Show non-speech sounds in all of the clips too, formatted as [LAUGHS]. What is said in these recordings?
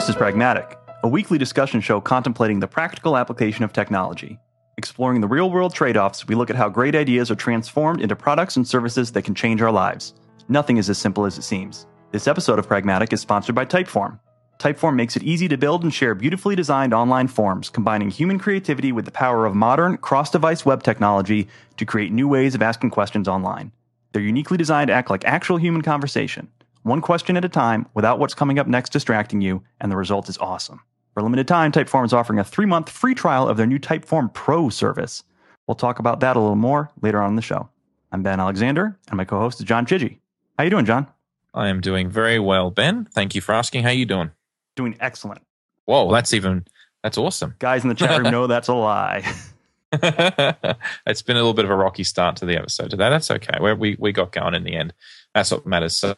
This is Pragmatic, a weekly discussion show contemplating the practical application of technology. Exploring the real world trade offs, we look at how great ideas are transformed into products and services that can change our lives. Nothing is as simple as it seems. This episode of Pragmatic is sponsored by Typeform. Typeform makes it easy to build and share beautifully designed online forms, combining human creativity with the power of modern, cross device web technology to create new ways of asking questions online. They're uniquely designed to act like actual human conversation one question at a time without what's coming up next distracting you, and the result is awesome. For a limited time, Typeform is offering a three month free trial of their new Typeform Pro service. We'll talk about that a little more later on in the show. I'm Ben Alexander, and my co-host is John Chidgey. How you doing, John? I am doing very well, Ben. Thank you for asking. How you doing? Doing excellent. Whoa, that's even that's awesome. Guys in the chat room know that's a lie. [LAUGHS] [LAUGHS] it's been a little bit of a rocky start to the episode today. That's okay. we we we got going in the end. That's what matters. So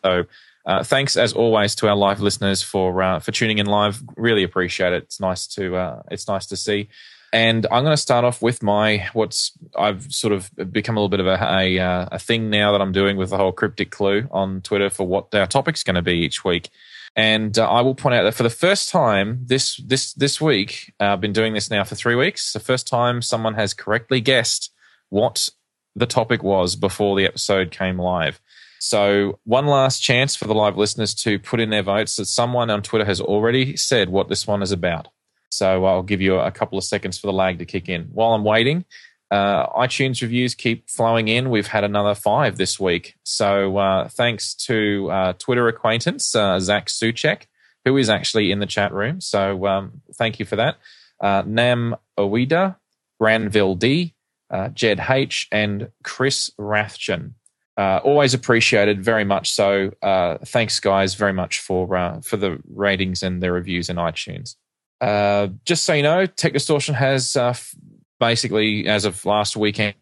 uh, thanks as always to our live listeners for uh, for tuning in live. Really appreciate it. It's nice to uh, it's nice to see. And I'm going to start off with my what's I've sort of become a little bit of a a, uh, a thing now that I'm doing with the whole cryptic clue on Twitter for what our topic's going to be each week. And uh, I will point out that for the first time this this this week, uh, I've been doing this now for three weeks. The first time someone has correctly guessed what the topic was before the episode came live. So, one last chance for the live listeners to put in their votes that someone on Twitter has already said what this one is about. So, I'll give you a couple of seconds for the lag to kick in. While I'm waiting, uh, iTunes reviews keep flowing in. We've had another five this week. So, uh, thanks to uh, Twitter acquaintance, uh, Zach Suchek, who is actually in the chat room. So, um, thank you for that. Uh, Nam Owida, Granville D, uh, Jed H, and Chris Rathjen. Uh, always appreciated, very much so. Uh, thanks, guys, very much for uh, for the ratings and the reviews in iTunes. Uh, just so you know, Tech Distortion has uh, f- basically, as of last weekend,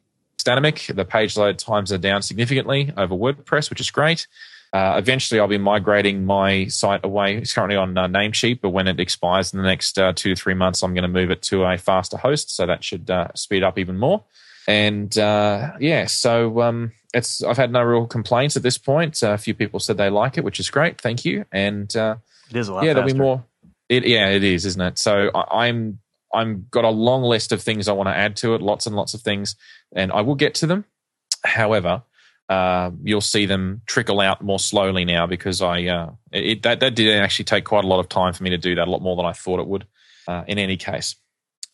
dynamic. The page load times are down significantly over WordPress, which is great. Uh, eventually, I'll be migrating my site away. It's currently on Namecheap, but when it expires in the next two to three months, I'm going to move it to a faster host, so that should speed up even more. And yeah, so. Um, it's I've had no real complaints at this point. Uh, a few people said they like it, which is great. Thank you. And uh, it is a lot. Yeah, faster. there'll be more. It, yeah, it is, isn't it? So I, I'm I'm got a long list of things I want to add to it, lots and lots of things, and I will get to them. However, uh, you'll see them trickle out more slowly now because I uh, it, that that did actually take quite a lot of time for me to do that, a lot more than I thought it would. Uh, in any case,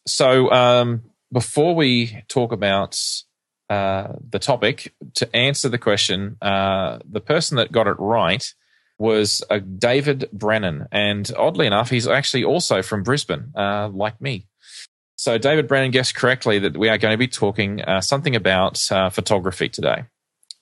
so um, before we talk about uh, the topic to answer the question. Uh, the person that got it right was uh, David Brennan, and oddly enough, he's actually also from Brisbane, uh, like me. So David Brennan guessed correctly that we are going to be talking uh, something about photography today.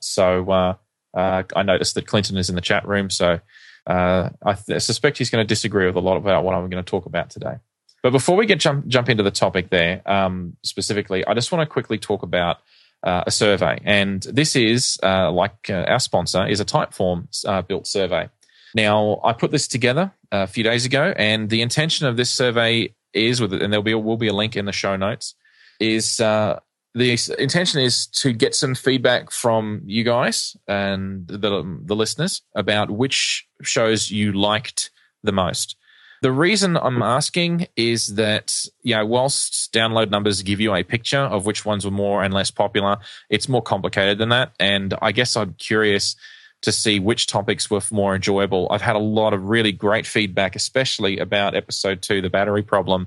So I noticed that Clinton is in the chat room, so I th- suspect he's going to disagree with a lot about what I'm going to talk about today. But before we get jump jump into the topic there um, specifically, I just want to quickly talk about uh, a survey. And this is, uh, like uh, our sponsor, is a Typeform uh, built survey. Now, I put this together a few days ago, and the intention of this survey is, with and there'll be will be a link in the show notes, is uh, the intention is to get some feedback from you guys and the the listeners about which shows you liked the most. The reason I'm asking is that, know, whilst download numbers give you a picture of which ones were more and less popular, it's more complicated than that. And I guess I'm curious to see which topics were more enjoyable. I've had a lot of really great feedback, especially about episode two, the battery problem.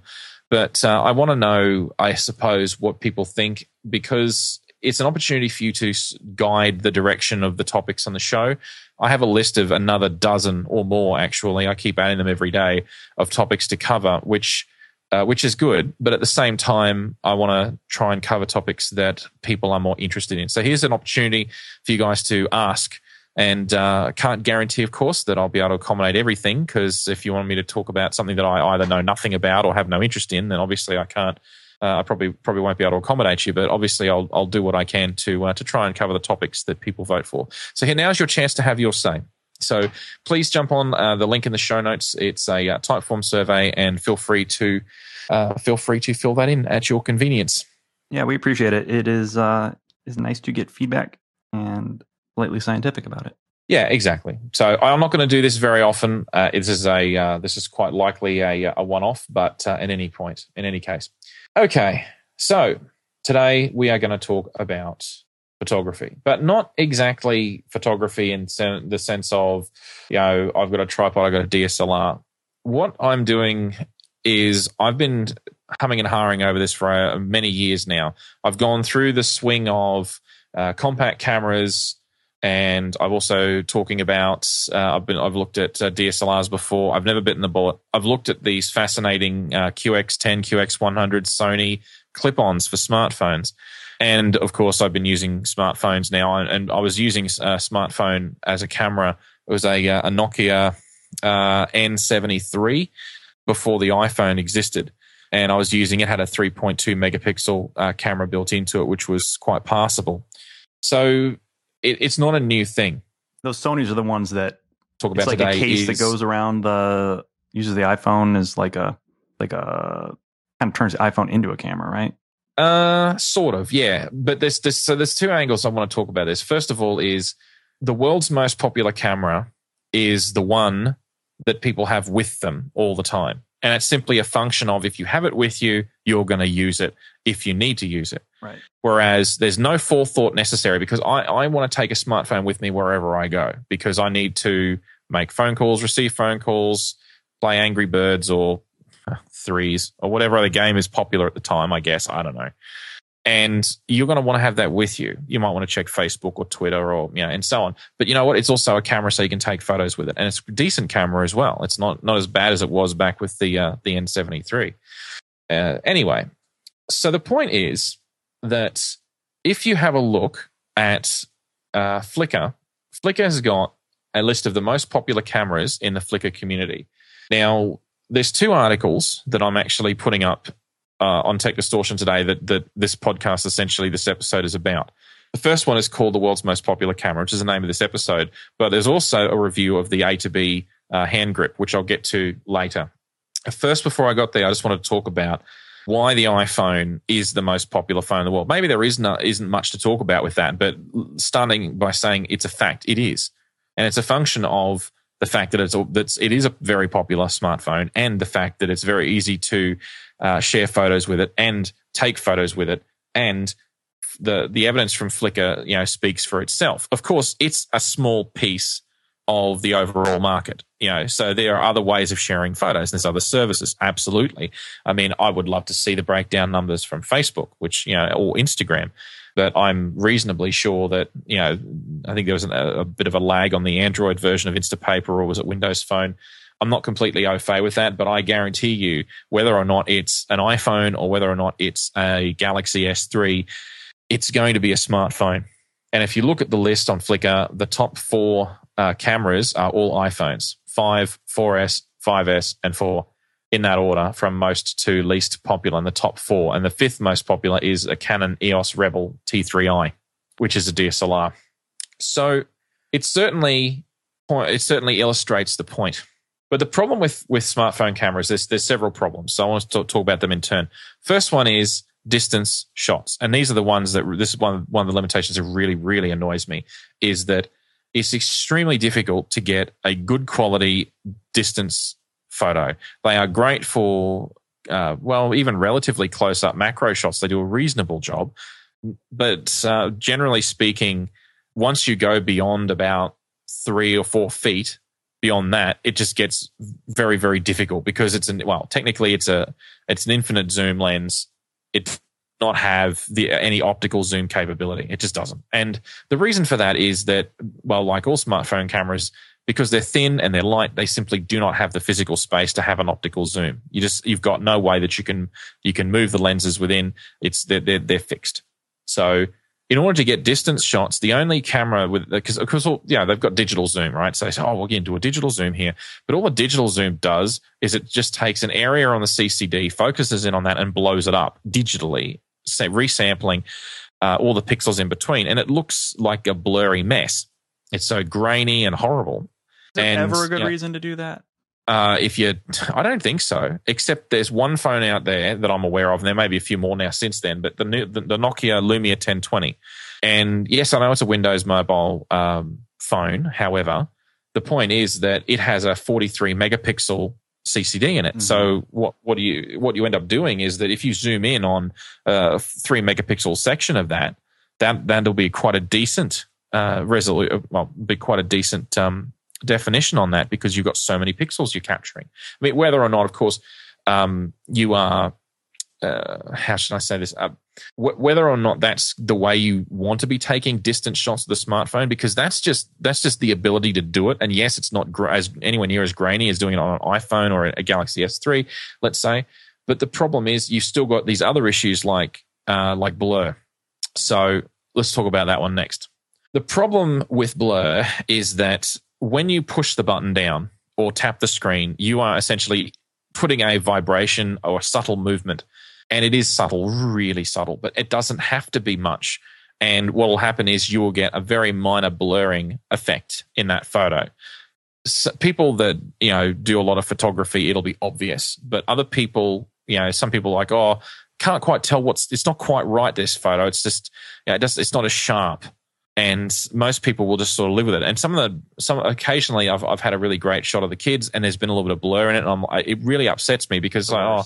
But uh, I want to know, I suppose, what people think because it's an opportunity for you to guide the direction of the topics on the show. I have a list of another dozen or more, actually. I keep adding them every day of topics to cover, which. Uh, which is good, but at the same time, I want to try and cover topics that people are more interested in. So here's an opportunity for you guys to ask and uh, can't guarantee, of course, that I'll be able to accommodate everything. Because if you want me to talk about something that I either know nothing about or have no interest in, then obviously I can't uh, I probably probably won't be able to accommodate you, but obviously I'll I'll do what I can to uh, to try and cover the topics that people vote for. So here now is your chance to have your say. So please jump on uh, the link in the show notes. It's a uh, Typeform survey, and feel free to uh, feel free to fill that in at your convenience. Yeah, we appreciate it. It is uh, is nice to get feedback and slightly scientific about it. Yeah, exactly. So I'm not going to do this very often. Uh, this is a uh, this is quite likely a, a one off, but uh, at any point, in any case, okay. So today we are going to talk about photography, but not exactly photography in sen- the sense of you know I've got a tripod, I've got a DSLR. What I'm doing is I've been humming and hawing over this for uh, many years now. I've gone through the swing of uh, compact cameras and I've also talking about uh, I've been I've looked at uh, DSLRs before. I've never bitten the bullet. I've looked at these fascinating uh, QX10, QX100 Sony clip-ons for smartphones, and of course I've been using smartphones now. And, and I was using a smartphone as a camera. It was a, uh, a Nokia uh, N73 before the iPhone existed. And I was using it had a 3.2 megapixel uh, camera built into it, which was quite passable. So it, it's not a new thing. Those Sony's are the ones that talk about it's like a case is, that goes around the uses the iPhone as like a like a kind of turns the iPhone into a camera, right? Uh, sort of, yeah. But there's this. So there's two angles I want to talk about. This first of all is the world's most popular camera is the one that people have with them all the time. And it's simply a function of if you have it with you, you're going to use it if you need to use it. Right. Whereas there's no forethought necessary because I, I want to take a smartphone with me wherever I go because I need to make phone calls, receive phone calls, play Angry Birds or uh, threes or whatever other game is popular at the time, I guess. I don't know. And you're going to want to have that with you. You might want to check Facebook or Twitter or, you know, and so on. But you know what? It's also a camera so you can take photos with it. And it's a decent camera as well. It's not, not as bad as it was back with the, uh, the N73. Uh, anyway, so the point is that if you have a look at uh, Flickr, Flickr has got a list of the most popular cameras in the Flickr community. Now, there's two articles that I'm actually putting up uh, on Tech Distortion today that, that this podcast, essentially, this episode is about. The first one is called The World's Most Popular Camera, which is the name of this episode. But there's also a review of the A to B uh, hand grip, which I'll get to later. First, before I got there, I just wanted to talk about why the iPhone is the most popular phone in the world. Maybe there is not, isn't much to talk about with that, but starting by saying it's a fact, it is. And it's a function of the fact that it's that's it is a very popular smartphone and the fact that it's very easy to uh, share photos with it and take photos with it and the the evidence from Flickr you know speaks for itself. Of course, it's a small piece of the overall market. You know, so there are other ways of sharing photos. There's other services. Absolutely. I mean, I would love to see the breakdown numbers from Facebook, which you know, or Instagram. But I'm reasonably sure that you know, I think there was an, a, a bit of a lag on the Android version of Instapaper, or was it Windows Phone? I'm not completely au fait with that, but I guarantee you, whether or not it's an iPhone or whether or not it's a Galaxy S3, it's going to be a smartphone. And if you look at the list on Flickr, the top four uh, cameras are all iPhones 5, 4S, 5S, and 4 in that order from most to least popular in the top four. And the fifth most popular is a Canon EOS Rebel T3i, which is a DSLR. So it certainly it certainly illustrates the point. But the problem with with smartphone cameras, there's there's several problems. So I want to talk, about them in turn. First one is distance shots, and these are the ones that this is one one of the limitations that really really annoys me is that it's extremely difficult to get a good quality distance photo. They are great for uh, well, even relatively close up macro shots. They do a reasonable job, but uh, generally speaking, once you go beyond about three or four feet beyond that, it just gets very, very difficult because it's an well, technically it's a it's an infinite zoom lens. It not have the any optical zoom capability. It just doesn't. And the reason for that is that well, like all smartphone cameras, because they're thin and they're light, they simply do not have the physical space to have an optical zoom. You just you've got no way that you can you can move the lenses within. It's they're they're, they're fixed. So in order to get distance shots, the only camera with because of course, all, yeah, they've got digital zoom, right? So they say, oh, we'll get into a digital zoom here, but all a digital zoom does is it just takes an area on the CCD, focuses in on that, and blows it up digitally, say resampling uh, all the pixels in between, and it looks like a blurry mess. It's so grainy and horrible. Is there And, ever a good yeah. reason to do that? Uh, if you, I don't think so. Except there's one phone out there that I'm aware of, and there may be a few more now since then. But the new, the, the Nokia Lumia 1020, and yes, I know it's a Windows mobile um, phone, however, the point is that it has a 43 megapixel CCD in it. Mm-hmm. So what what do you what you end up doing is that if you zoom in on a three megapixel section of that, that that'll be quite a decent uh, resolution. Well, be quite a decent um, definition on that because you've got so many pixels you're capturing. I mean, whether or not, of course, um, you are uh, how should I say this? Uh, wh- whether or not that's the way you want to be taking distant shots of the smartphone, because that's just that's just the ability to do it. And yes, it's not gra- as anywhere near as grainy as doing it on an iPhone or a Galaxy S3, let's say. But the problem is you've still got these other issues like uh, like blur. So let's talk about that one next. The problem with blur is that when you push the button down or tap the screen, you are essentially putting a vibration or a subtle movement and it is subtle, really subtle, but it doesn't have to be much. And what will happen is you will get a very minor blurring effect in that photo. So people that you know do a lot of photography, it'll be obvious. But other people, you know, some people like, oh, can't quite tell what's. It's not quite right. This photo. It's just, yeah, it just, it's not as sharp. And most people will just sort of live with it. And some of the, some occasionally, I've I've had a really great shot of the kids, and there's been a little bit of blur in it. And I'm, it really upsets me because like, oh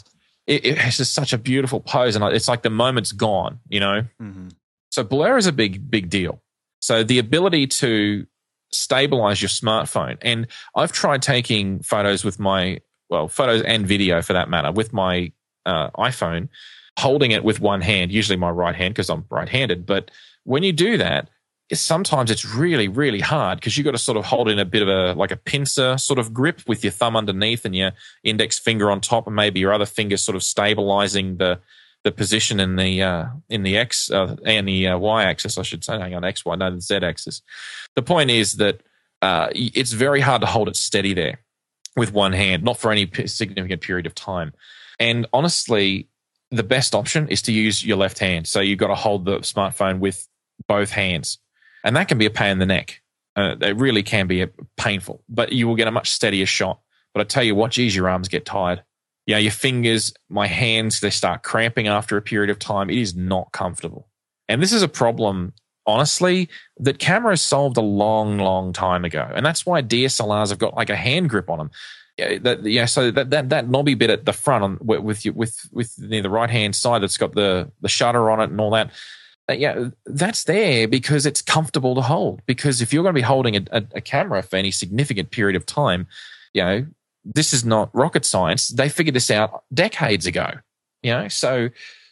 it, it's just such a beautiful pose, and it's like the moment's gone, you know. Mm-hmm. So blur is a big, big deal. So the ability to stabilize your smartphone, and I've tried taking photos with my well, photos and video for that matter, with my uh, iPhone, holding it with one hand, usually my right hand because I'm right-handed. But when you do that, sometimes it's really, really hard because you've got to sort of hold in a bit of a like a pincer sort of grip with your thumb underneath and your index finger on top, and maybe your other finger sort of stabilizing the the position in the uh, in the x uh, and the uh, y axis, I should say. Hang on, x y, no, the z axis. The point is that uh, it's very hard to hold it steady there with one hand, not for any significant period of time. And honestly, the best option is to use your left hand. So you've got to hold the smartphone with both hands and that can be a pain in the neck. Uh, it really can be painful, but you will get a much steadier shot. But I tell you what, geez, your arms get tired. Yeah, your fingers, my hands, they start cramping after a period of time. It is not comfortable. And this is a problem, honestly, that cameras solved a long, long time ago. And that's why DSLRs have got like a hand grip on them. Yeah, yeah so that, that that knobby bit at the front on with with with near the right hand side that's got the the shutter on it and all that yeah, that's there because it's comfortable to hold. Because if you're going to be holding a, a, a, camera for any significant period of time, you know, this is not rocket science. They figured this out decades ago. You know, so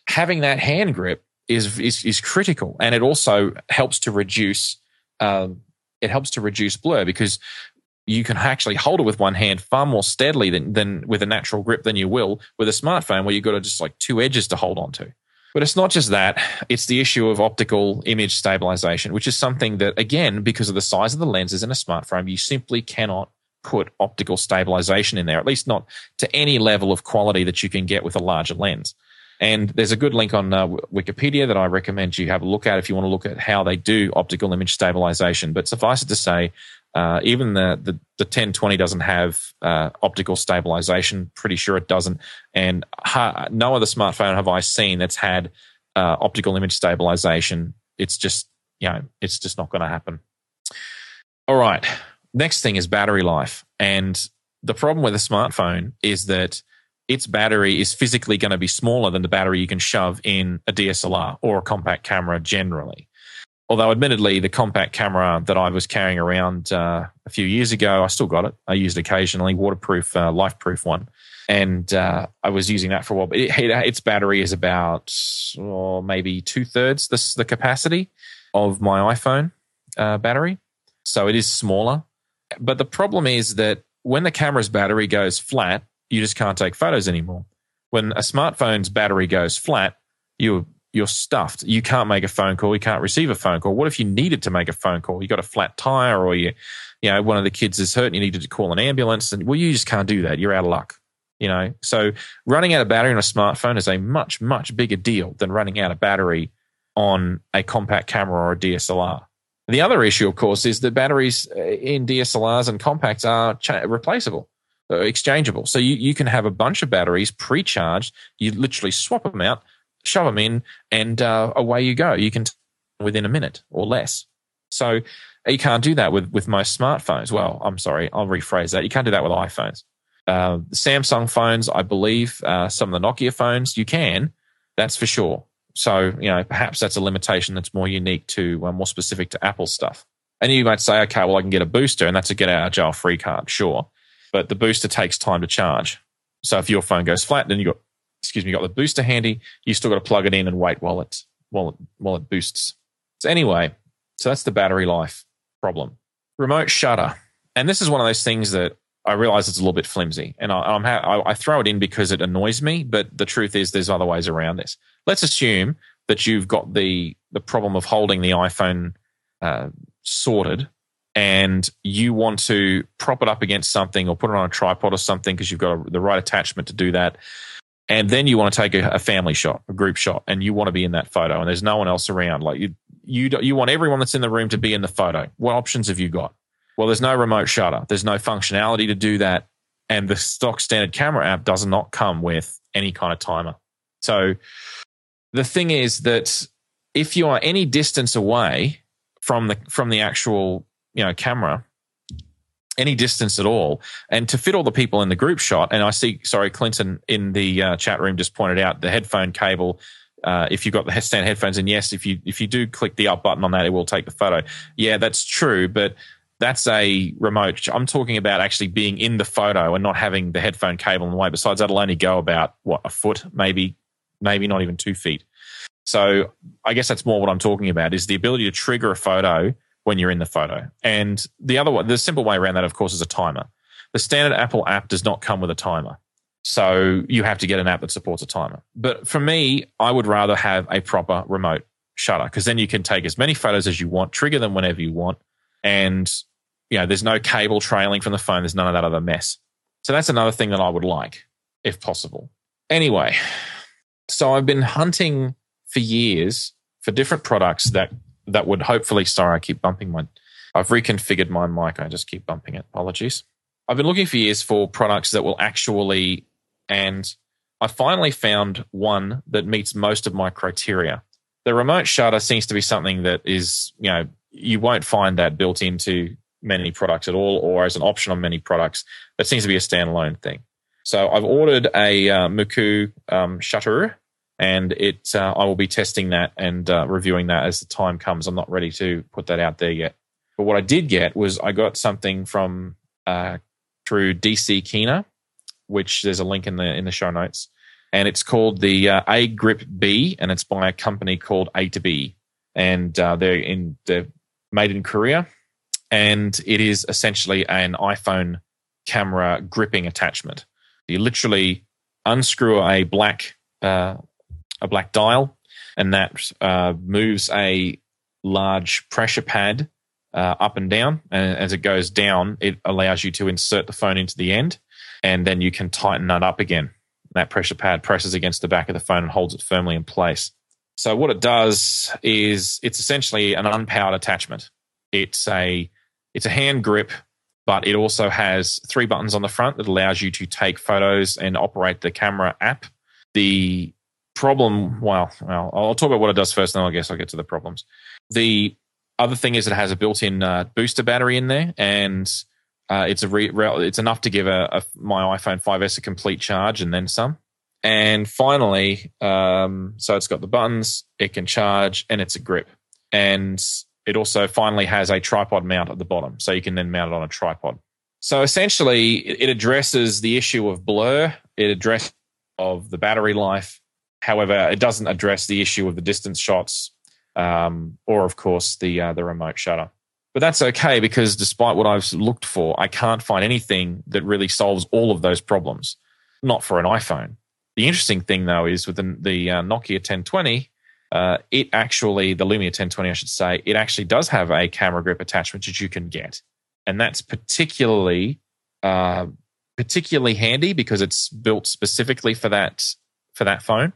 having that hand grip is is, is critical, and it also helps to reduce. Um, it helps to reduce blur because you can actually hold it with one hand far more steadily than, than with a natural grip than you will with a smartphone where you've got to just like two edges to hold on to. But it's not just that, it's the issue of optical image stabilization, which is something that, again, because of the size of the lenses in a smartphone, you simply cannot put optical stabilization in there, at least not to any level of quality that you can get with a larger lens. And there's a good link on uh, Wikipedia that I recommend you have a look at if you want to look at how they do optical image stabilization. But suffice it to say, uh, even the, the, the 1020 doesn't have uh, optical stabilization. Pretty sure it doesn't. And ha- no other smartphone have I seen that's had uh, optical image stabilization. It's just you know it's just not going to happen. All right. Next thing is battery life, and the problem with a smartphone is that its battery is physically going to be smaller than the battery you can shove in a DSLR or a compact camera generally. Although, admittedly, the compact camera that I was carrying around uh, a few years ago, I still got it. I used it occasionally, waterproof, uh, life-proof one, and uh, I was using that for a while. But it, its battery is about oh, maybe two thirds the, the capacity of my iPhone uh, battery, so it is smaller. But the problem is that when the camera's battery goes flat, you just can't take photos anymore. When a smartphone's battery goes flat, you you're stuffed. You can't make a phone call. You can't receive a phone call. What if you needed to make a phone call? You got a flat tire, or you, you know, one of the kids is hurt, and you needed to call an ambulance, and well, you just can't do that. You're out of luck. You know, so running out of battery on a smartphone is a much much bigger deal than running out of battery on a compact camera or a DSLR. The other issue, of course, is that batteries uh, in DSLRs and compacts are cha- replaceable, uh, exchangeable. So you, you can have a bunch of batteries pre-charged. You literally swap them out shove them in, and uh, away you go. You can t- within a minute or less. So you can't do that with with most smartphones. Well, I'm sorry, I'll rephrase that. You can't do that with iPhones. Uh, Samsung phones, I believe, uh, some of the Nokia phones, you can. That's for sure. So you know, perhaps that's a limitation that's more unique to, uh, more specific to Apple stuff. And you might say, okay, well, I can get a booster, and that's a get out of jail free card, sure. But the booster takes time to charge. So if your phone goes flat, then you got, excuse me, got the booster handy. You still got to plug it in and wait while it while it while it boosts. So anyway, so that's the battery life problem. Remote shutter, and this is one of those things that I realize it's a little bit flimsy, and I, am ha- I throw it in because it annoys me. But the truth is, there's other ways around this. Let's assume that you've got the the problem of holding the iPhone uh, sorted and you want to prop it up against something or put it on a tripod or something because you've got a, the right attachment to do that. And then you want to take a, a, family shot, a group shot, and you want to be in that photo, and there's no one else around. Like you, you, you want everyone that's in the room to be in the photo. What options have you got? Well, there's no remote shutter. There's no functionality to do that, and the stock standard camera app does not come with any kind of timer. So the thing is that if you are any distance away from the from the actual you know camera any distance at all. And to fit all the people in the group shot and i see sorry clinton in the uh, chat room just pointed out the headphone cable uh, if you've got the stand headphones and yes if you if you do click the up button on that it will take the photo. Yeah that's true but that's a remote i'm talking about actually being in the photo and not having the headphone cable in the way besides that'll only go about what a foot maybe maybe not even two feet. So I guess that's more what I'm talking about is the ability to trigger a photo when you're in the photo. And the other one, the simple way around that, of course, is a timer. The standard Apple app does not come with a timer. So you have to get an app that supports a timer. But for me, I would rather have a proper remote shutter because then you can take as many photos as you want, trigger them whenever you want. And, you know, there's no cable trailing from the phone. There's none of that other mess. So that's another thing that I would like if possible. Anyway, so I've been hunting for years for different products that that would hopefully. Sorry, I keep bumping my. I've reconfigured my mic. I just keep bumping it. Apologies. I've been looking for years for products that will actually, and I finally found one that meets most of my criteria. The remote shutter seems to be something that is, you know, you won't find that built into many products at all, or as an option on many products. That seems to be a standalone thing. So I've ordered a uh, Muku um, shutter and it uh, I will be testing that and uh, reviewing that as the time comes. I'm not ready to put that out there yet. But what I did get was I got something from uh, through DC Kina, which there's a link in the in the show notes, and it's called the uh, A Grip B, and it's by a company called A to B, and uh, they're in they're made in Korea, and it is essentially an iPhone camera gripping attachment. You literally unscrew a black uh, a black dial, and that uh, moves a large pressure pad uh, up and down. And as it goes down, it allows you to insert the phone into the end, and then you can tighten that up again. That pressure pad presses against the back of the phone and holds it firmly in place. So what it does is it's essentially an unpowered attachment. It's a it's a hand grip, but it also has three buttons on the front that allows you to take photos and operate the camera app. The problem, well, well, I'll talk about what it does first, then I guess I'll get to the problems. The other thing is it has a built-in uh, booster battery in there, and uh, it's a re- re- it's enough to give a, a, my iPhone 5s a complete charge and then some. And finally, um, so it's got the buttons, it can charge, and it's a grip. And it also finally has a tripod mount at the bottom, so you can then mount it on a tripod. So essentially, it addresses the issue of blur, it addresses of the battery life, However, it doesn't address the issue of the distance shots um, or, of course, the uh, the remote shutter. But that's okay because despite what I've looked for, I can't find anything that really solves all of those problems. Not for an iPhone. The interesting thing, though, is with the, the uh, Nokia 1020, uh, it actually, the Lumia 1020, I should say, it actually does have a camera grip attachment that you can get, and that's particularly uh, particularly handy because it's built specifically for that for that phone.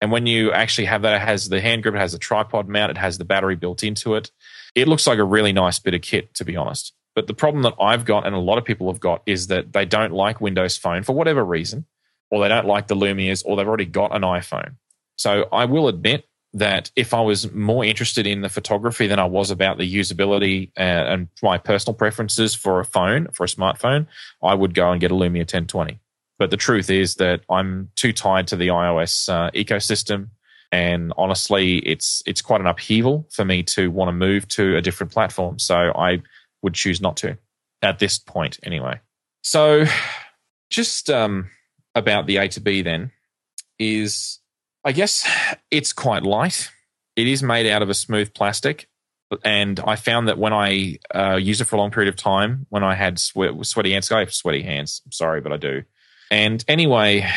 And when you actually have that, it has the hand grip, it has the tripod mount, it has the battery built into it. It looks like a really nice bit of kit, to be honest. But the problem that I've got and a lot of people have got is that they don't like Windows Phone for whatever reason, or they don't like the Lumias, or they've already got an iPhone. So I will admit that if I was more interested in the photography than I was about the usability uh, and, my personal preferences for a phone, for a smartphone, I would go and get a Lumia 1020. But the truth is that I'm too tied to the iOS uh, ecosystem, and honestly, it's it's quite an upheaval for me to want to move to a different platform. So I would choose not to at this point, anyway. So, just um, about the A to B then is I guess it's quite light. It is made out of a smooth plastic. And I found that when I uh, use it for a long period of time, when I had sweat, sweaty hands, I have sweaty hands. I'm sorry, but I do. And anyway,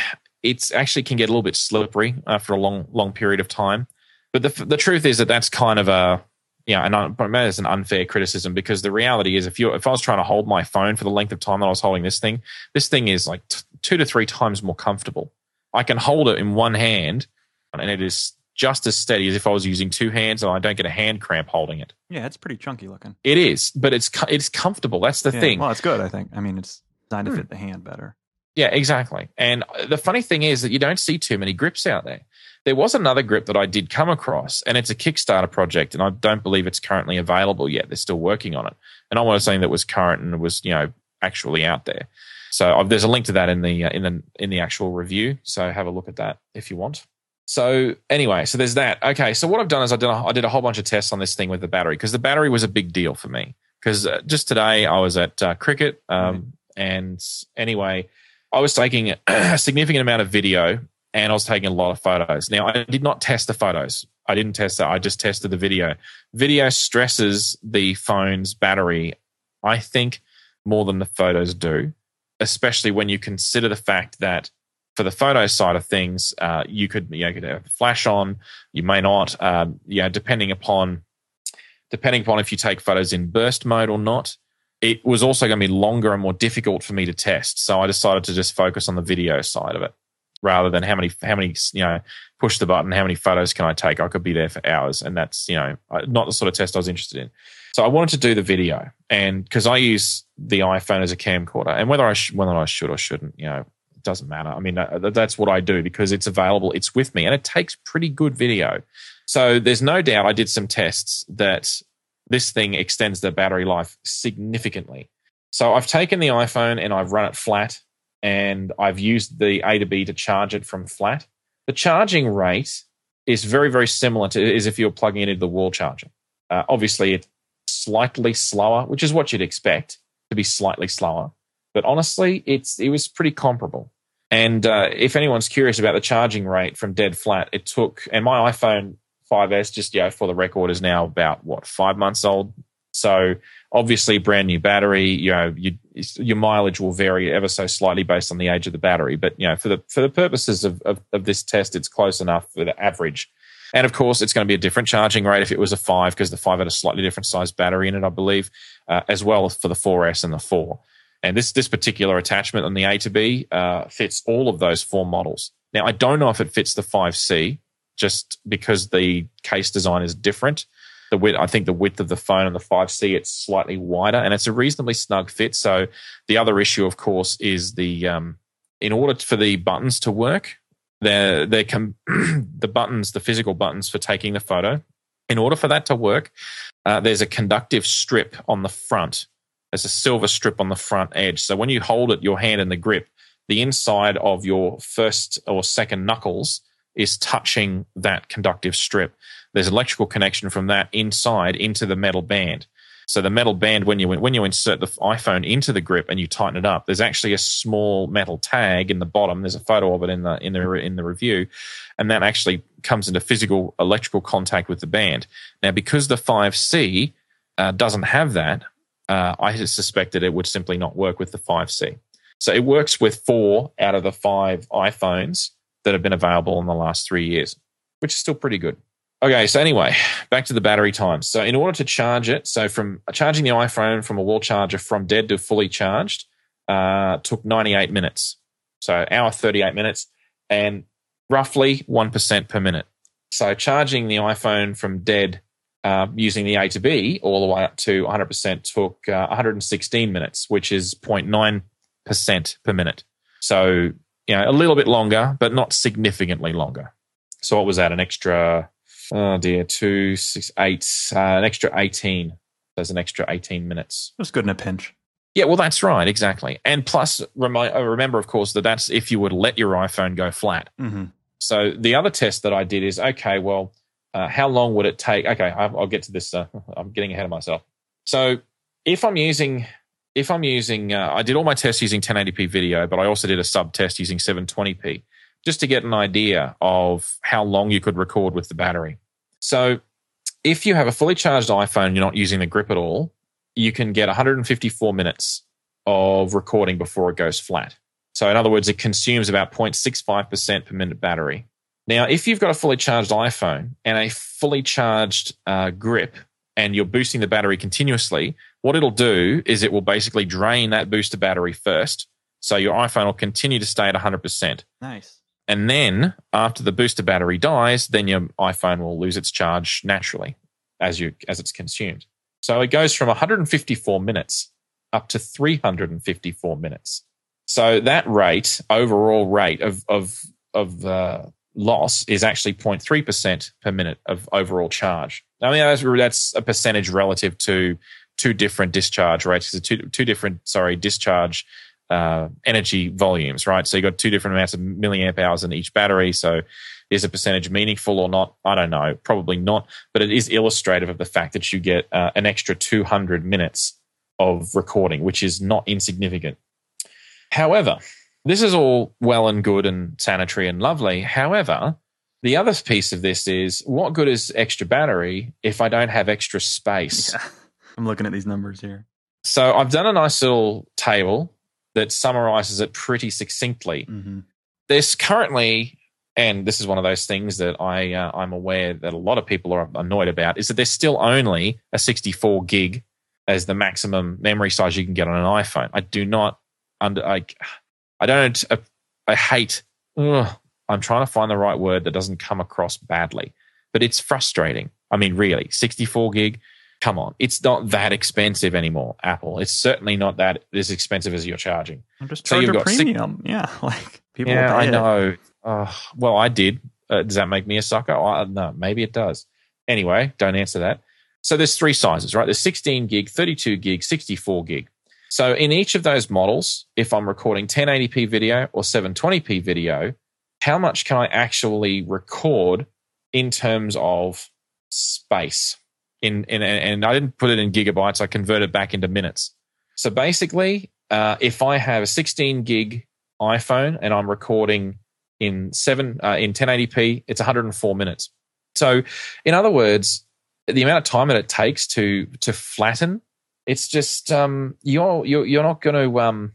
it's actually can get a little bit slippery after a long, long period of time. But the the truth is that that's kind of a yeah, and that is an unfair criticism because the reality is if you if I was trying to hold my phone for the length of time that I was holding this thing, this thing is like t- two to three times more comfortable. I can hold it in one hand and it is just as steady as if I was using two hands and I don't get a hand cramp holding it. Yeah, it's pretty chunky looking. It is, but it's it's comfortable. That's the yeah, thing. Well, it's good, I think. I mean, it's designed to hmm. fit the hand better. Yeah, exactly. And the funny thing is that you don't see too many grips out there. There was another grip that I did come across, and it's a Kickstarter project, and I don't believe it's currently available yet. They're still working on it. And I was saying that was current and was, you know, actually out there. So uh, there's a link to that in the uh, in the in the actual review. So have a look at that if you want. So anyway, so there's that. Okay, so what I've done is I did a, I did a whole bunch of tests on this thing with the battery because the battery was a big deal for me. Because uh, just today I was at uh, cricket, um, and anyway, I was taking [CLEARS THROAT] a significant amount of video and I was taking a lot of photos. Now I did not test the photos. I didn't test that. I just tested the video. Video stresses the phone's battery, I think, more than the photos do, especially when you consider the fact that for the photo side of things, uh, you could you, know, you could have flash on, you may not. Um, you know, depending upon depending upon if you take photos in burst mode or not. It was also going to be longer and more difficult for me to test, so I decided to just focus on the video side of it rather than how many how many you know push the button, how many photos can I take? I could be there for hours, and that's you know not the sort of test I was interested in. So I wanted to do the video, and because I use the iPhone as a camcorder, and whether I sh- whether I should or shouldn't, you know, doesn't matter. I mean, uh, that's what I do because it's available, it's with me, and it takes pretty good video. So there's no doubt I did some tests that this thing extends the battery life significantly. So I've taken the iPhone and I've run it flat, and I've used the A to B to charge it from flat. The charging rate is very, very similar to as if you're plugging it into the wall charger. Uh, obviously, it's slightly slower, which is what you'd expect to be slightly slower. But honestly, it's it was pretty comparable. And uh, if anyone's curious about the charging rate from dead flat, it took and my iPhone 5s, just yeah, for the record, is now about what five months old. So obviously, brand new battery. You know, you, your mileage will vary ever so slightly based on the age of the battery. But you know, for the for the purposes of, of, of this test, it's close enough for the average. And of course, it's going to be a different charging rate if it was a five, because the five had a slightly different size battery in it, I believe, uh, as well for the 4S and the four. And this this particular attachment on the A to B uh, fits all of those four models. Now, I don't know if it fits the 5C, just because the case design is different. The width, I think the width of the phone on the 5C it's slightly wider, and it's a reasonably snug fit. So the other issue, of course, is the um, in order for the buttons to work, they're, they can [CLEARS THROAT] the buttons, the physical buttons for taking the photo. In order for that to work, uh, there's a conductive strip on the front there's a silver strip on the front edge. So when you hold it, your hand in the grip, the inside of your first or second knuckles is touching that conductive strip. There's electrical connection from that inside into the metal band. So the metal band, when you when you insert the iPhone into the grip and you tighten it up, there's actually a small metal tag in the bottom. There's a photo of it in the in the in the review, and that actually comes into physical electrical contact with the band. Now, because the 5C uh, doesn't have that, uh, I suspected it would simply not work with the 5C. So it works with four out of the five iPhones that have been available in the last three years, which is still pretty good. Okay, so anyway, back to the battery time. So in order to charge it, so from charging the iPhone from a wall charger from dead to fully charged, uh, took 98 minutes. So hour 38 minutes and roughly 1% per minute. So charging the iPhone from dead uh, using the A to B all the way up to 100% took uh, 116 minutes, which is 0.9% per minute. So, you know, a little bit longer, but not significantly longer. So, what was that? An extra Oh dear, two, six, eight, uh, an extra 18. There's an extra 18 minutes. Was good in a pinch. Yeah, well, that's right, exactly. And plus, remi- uh, remember, of course, that that's if you would let your iPhone go flat. Mm-hmm. So the other test that I did is okay, well, uh, how long would it take? Okay, I'll, I'll get to this. Uh, [LAUGHS] I'm getting ahead of myself. So if I'm using, if I'm using, uh, I did all my tests using 1080p video, but I also did a sub test using 720p just to get an idea of how long you could record with the battery. So if you have a fully charged iPhone, you're not using the grip at all, you can get 154 minutes of recording before it goes flat. So, in other words, it consumes about 0.65% per minute battery. Now, if you've got a fully charged iPhone and a fully charged uh, grip and you're boosting the battery continuously, what it'll do is it will basically drain that booster battery first. So your iPhone will continue to stay at 100%. Nice. And then after the booster battery dies, then your iPhone will lose its charge naturally as you as it's consumed. So it goes from 154 minutes up to 354 minutes. So that rate, overall rate of of of uh, loss, is actually 0.3 percent per minute of overall charge. I mean that's, that's a percentage relative to two different discharge rates, two two different sorry discharge uh, energy volumes, right? So you've got two different amounts of milliamp hours in each battery. So is a percentage meaningful or not? I don't know. Probably not. But it is illustrative of the fact that you get uh, an extra 200 minutes of recording, which is not insignificant. However, this is all well and good and sanitary and lovely. However, the other piece of this is what good is extra battery if I don't have extra space? Yeah. I'm looking at these numbers here. So I've done a nice little table that summarizes it pretty succinctly. Mm-hmm. There's currently, and this is one of those things that I uh, I'm aware that a lot of people are annoyed about, is that there's still only a 64 gig as the maximum memory size you can get on an iPhone. I do not under I I don't uh, I hate. Ugh, I'm trying to find the right word that doesn't come across badly, but it's frustrating. I mean, really, 64 gig come on, it's not that expensive anymore. Apple, it's certainly not that as expensive as you're charging. I'm just So you've a got six- premium. [LAUGHS] yeah, like people. yeah, I know. Uh, well, I did. Uh, does that make me a sucker? I, no, maybe it does. Anyway, don't answer that. So there's three sizes, right? There's 16 gig, 32 gig, 64 gig. So in each of those models, if I'm recording 1080p video or 720p video, how much can I actually record in terms of space? In, in and I didn't put it in gigabytes. I converted back into minutes. So basically, uh, if I have a 16 gig iPhone and I'm recording in seven uh, in 1080p, it's 104 minutes. So, in other words, the amount of time that it takes to to flatten, it's just um, you're you're you're not going to um,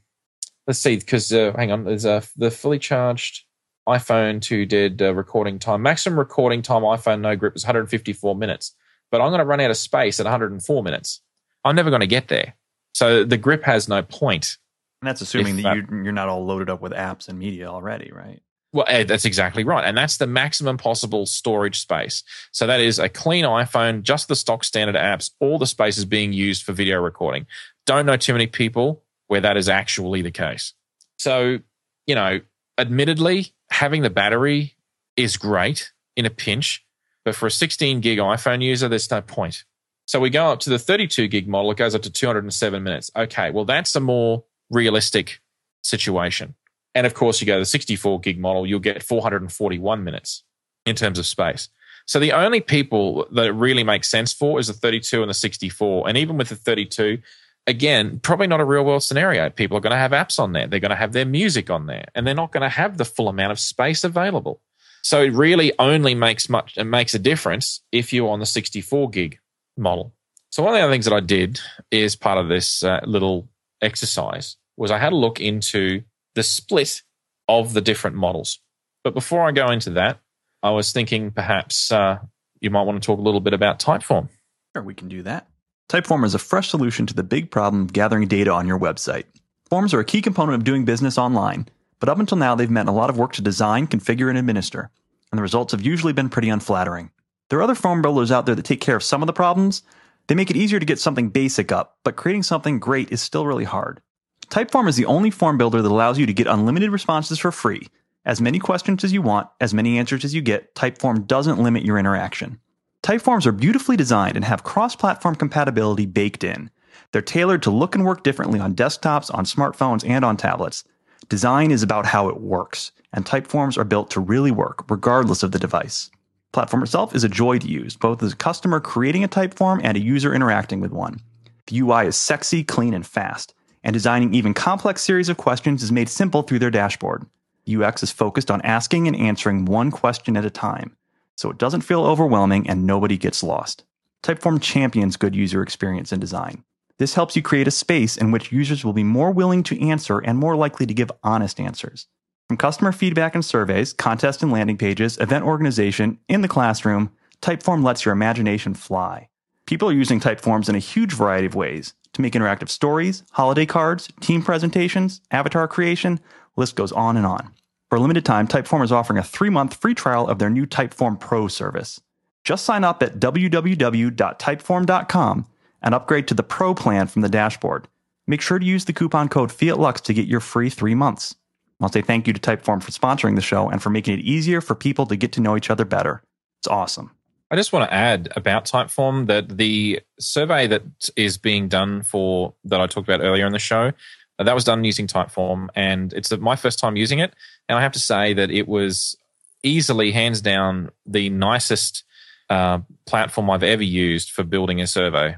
let's see because uh, hang on, there's a the fully charged iPhone 2 did uh, recording time maximum recording time iPhone no grip was 154 minutes, but I'm going to run out of space at 104 minutes. I'm never going to get there. So the grip has no point. And that's assuming If that you, you're not all loaded up with apps and media already, right? Well, eh, that's exactly right. And that's the maximum possible storage space. So that is a clean iPhone, just the stock standard apps, all the space is being used for video recording. Don't know too many people where that is actually the case. So, you know, admittedly, having the battery is great in a pinch, but for a 16 gig iPhone user, there's no point. So we go up to the 32 gig model, it goes up to 207 minutes. Okay, well, that's a more realistic situation. And of course, you go to the 64 gig model, you'll get 441 minutes in terms of space. So the only people that it really makes sense for is the 32 and the 64. And even with the 32, again, probably not a real world scenario. People are going to have apps on there. They're going to have their music on there and they're not going to have the full amount of space available. So it really only makes much, it makes a difference if you're on the 64 gig model. So one of the other things that I did is part of this uh, little exercise was I had a look into the split of the different models. But before I go into that, I was thinking perhaps uh, you might want to talk a little bit about Typeform. Sure, we can do that. Typeform is a fresh solution to the big problem of gathering data on your website. Forms are a key component of doing business online, but up until now they've meant a lot of work to design, configure, and administer, and the results have usually been pretty unflattering. There are other form builders out there that take care of some of the problems. They make it easier to get something basic up, but creating something great is still really hard. Typeform is the only form builder that allows you to get unlimited responses for free. As many questions as you want, as many answers as you get, Typeform doesn't limit your interaction. Typeforms are beautifully designed and have cross platform compatibility baked in. They're tailored to look and work differently on desktops, on smartphones, and on tablets. Design is about how it works, and Typeforms are built to really work, regardless of the device. Platform itself is a joy to use, both as a customer creating a Typeform and a user interacting with one. The UI is sexy, clean, and fast, and designing even complex series of questions is made simple through their dashboard. UX is focused on asking and answering one question at a time, so it doesn't feel overwhelming and nobody gets lost. Typeform champions good user experience and design. This helps you create a space in which users will be more willing to answer and more likely to give honest answers. From customer feedback and surveys, contest and landing pages, event organization, in the classroom, Typeform lets your imagination fly. People are using Typeforms in a huge variety of ways to make interactive stories, holiday cards, team presentations, avatar creation, list goes on and on. For a limited time, Typeform is offering a three month free trial of their new Typeform Pro service. Just sign up at www.typeform.com and upgrade to the Pro plan from the dashboard. Make sure to use the coupon code FIATLUX to get your free three months. I'll say thank you to Typeform for sponsoring the show and for making it easier for people to get to know each other better. It's awesome. I just want to add about Typeform that the survey that is being done for that I talked about earlier in the show, that was done using Typeform, and it's my first time using it. And I have to say that it was easily, hands down, the nicest uh, platform I've ever used for building a survey.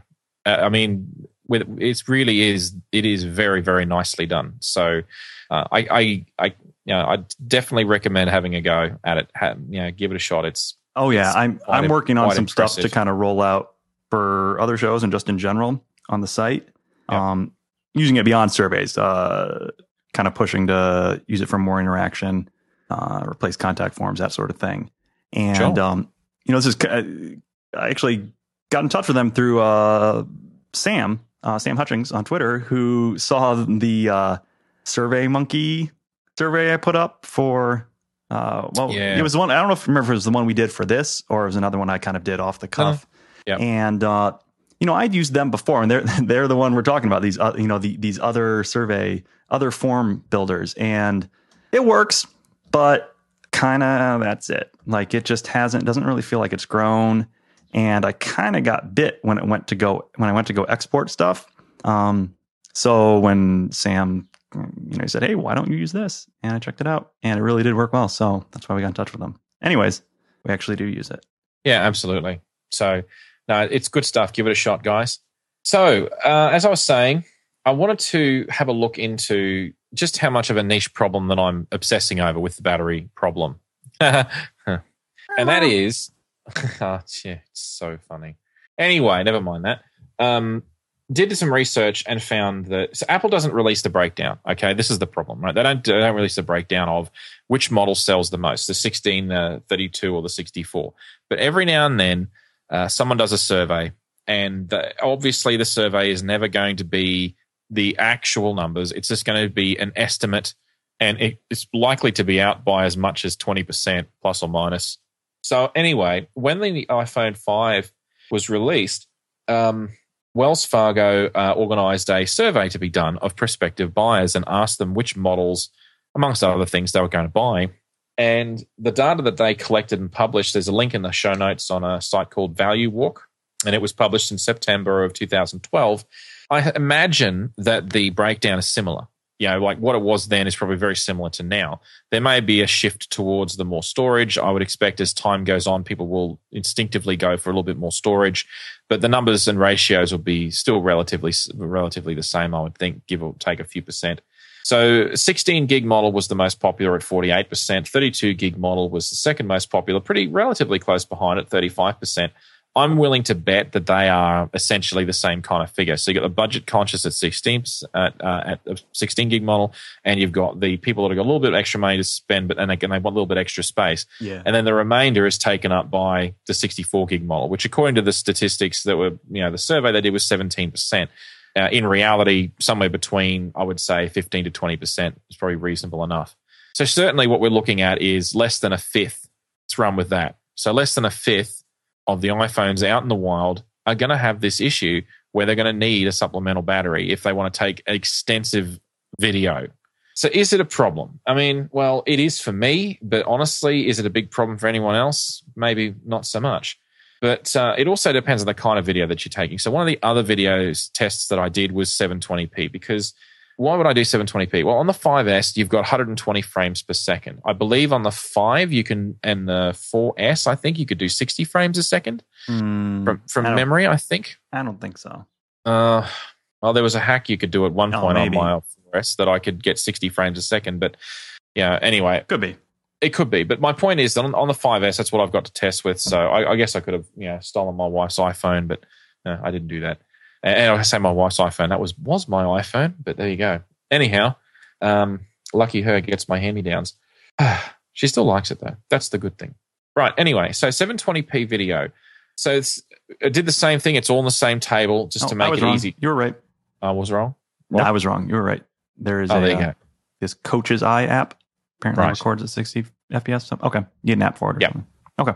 Uh, I mean, with it really is it is very very nicely done. So uh, I I I you know, I definitely recommend having a go at it. Have, you know, give it a shot. It's oh yeah, I'm I'm working on some impressive. stuff to kind of roll out for other shows and just in general on the site. Yeah. Um, using it beyond surveys, uh, kind of pushing to use it for more interaction, uh, replace contact forms, that sort of thing. And sure. um, you know, this is I actually got in touch with them through uh, Sam uh, Sam Hutchings on Twitter who saw the uh, Survey Monkey survey I put up for. Uh, well, yeah. it was the one. I don't know if remember if it was the one we did for this or it was another one I kind of did off the cuff. Uh, yep. And uh, you know, I'd used them before, and they're [LAUGHS] they're the one we're talking about. These uh, you know the, these other survey, other form builders, and it works, but kind of that's it. Like it just hasn't doesn't really feel like it's grown and I kind of got bit when it went to go when I went to go export stuff. Um, so when Sam, you know, he said, "Hey, why don't you use this?" and I checked it out, and it really did work well. So that's why we got in touch with them. Anyways, we actually do use it. Yeah, absolutely. So no, it's good stuff. Give it a shot, guys. So uh, as I was saying, I wanted to have a look into just how much of a niche problem that I'm obsessing over with the battery problem. [LAUGHS] and that is [LAUGHS] oh, yeah, it's so funny. Anyway, never mind that. Um, did some research and found that so Apple doesn't release the breakdown. Okay, this is the problem, right? They don't they don't release the breakdown of which model sells the most, the 16, the 32, or the 64. But every now and then, uh, someone does a survey, and the, obviously the survey is never going to be the actual numbers. It's just going to be an estimate, and it, it's likely to be out by as much as 20% plus or minus so anyway, when the iPhone 5 was released, um, Wells Fargo uh, organized a survey to be done of prospective buyers and asked them which models, amongst other things, they were going to buy. And the data that they collected and published, there's a link in the show notes on a site called Value Walk, and it was published in September of 2012. I imagine that the breakdown is similar you know, like what it was then is probably very similar to now. There may be a shift towards the more storage. I would expect as time goes on, people will instinctively go for a little bit more storage, but the numbers and ratios will be still relatively relatively the same. I would think, give or take a few percent. So 16 gig model was the most popular at 48%. 32 gig model was the second most popular, pretty relatively close behind at 35%. I'm willing to bet that they are essentially the same kind of figure. So you've got the budget conscious at 16 at, uh, at a 16 gig model, and you've got the people that have got a little bit of extra money to spend, but and they, they want a little bit extra space. Yeah. And then the remainder is taken up by the 64 gig model, which according to the statistics that were, you know, the survey they did was 17 percent. Uh, in reality, somewhere between I would say 15 to 20 percent is probably reasonable enough. So certainly, what we're looking at is less than a fifth. Let's run with that. So less than a fifth of the iPhones out in the wild are going to have this issue where they're going to need a supplemental battery if they want to take extensive video. So is it a problem? I mean, well, it is for me, but honestly, is it a big problem for anyone else? Maybe not so much. But uh, it also depends on the kind of video that you're taking. So one of the other videos tests that I did was 720p because why would I do 720p? Well, on the 5S, you've got 120 frames per second. I believe on the 5, you can, and the 4S, I think you could do 60 frames a second Mm, from, from I memory, I think. I don't think so. Uh, well, there was a hack you could do at one Oh, point maybe. on my 4S that I could get 60 frames a second. But yeah, anyway, Could be. it could be. But my point is that on, on the 5S, that's what I've got to test with. So I, I guess I could have, you know, stolen my wife's iPhone, but uh, I didn't do that. And, I say my wife's iPhone, that was was my iPhone, but there you go. Anyhow, um, lucky her gets my hand me downs. [SIGHS] she still likes it though. That's the good thing. Right. Anyway, so 720p video. So it's, it did the same thing. It's all on the same table just Oh, to make it wrong. easy. You were right. I was wrong. No, I was wrong. You were right. There is Oh, a there uh, this Coach's Eye app. Apparently Right. records at 60 FPS. Okay, you need an app for it. yeah. Something. Okay.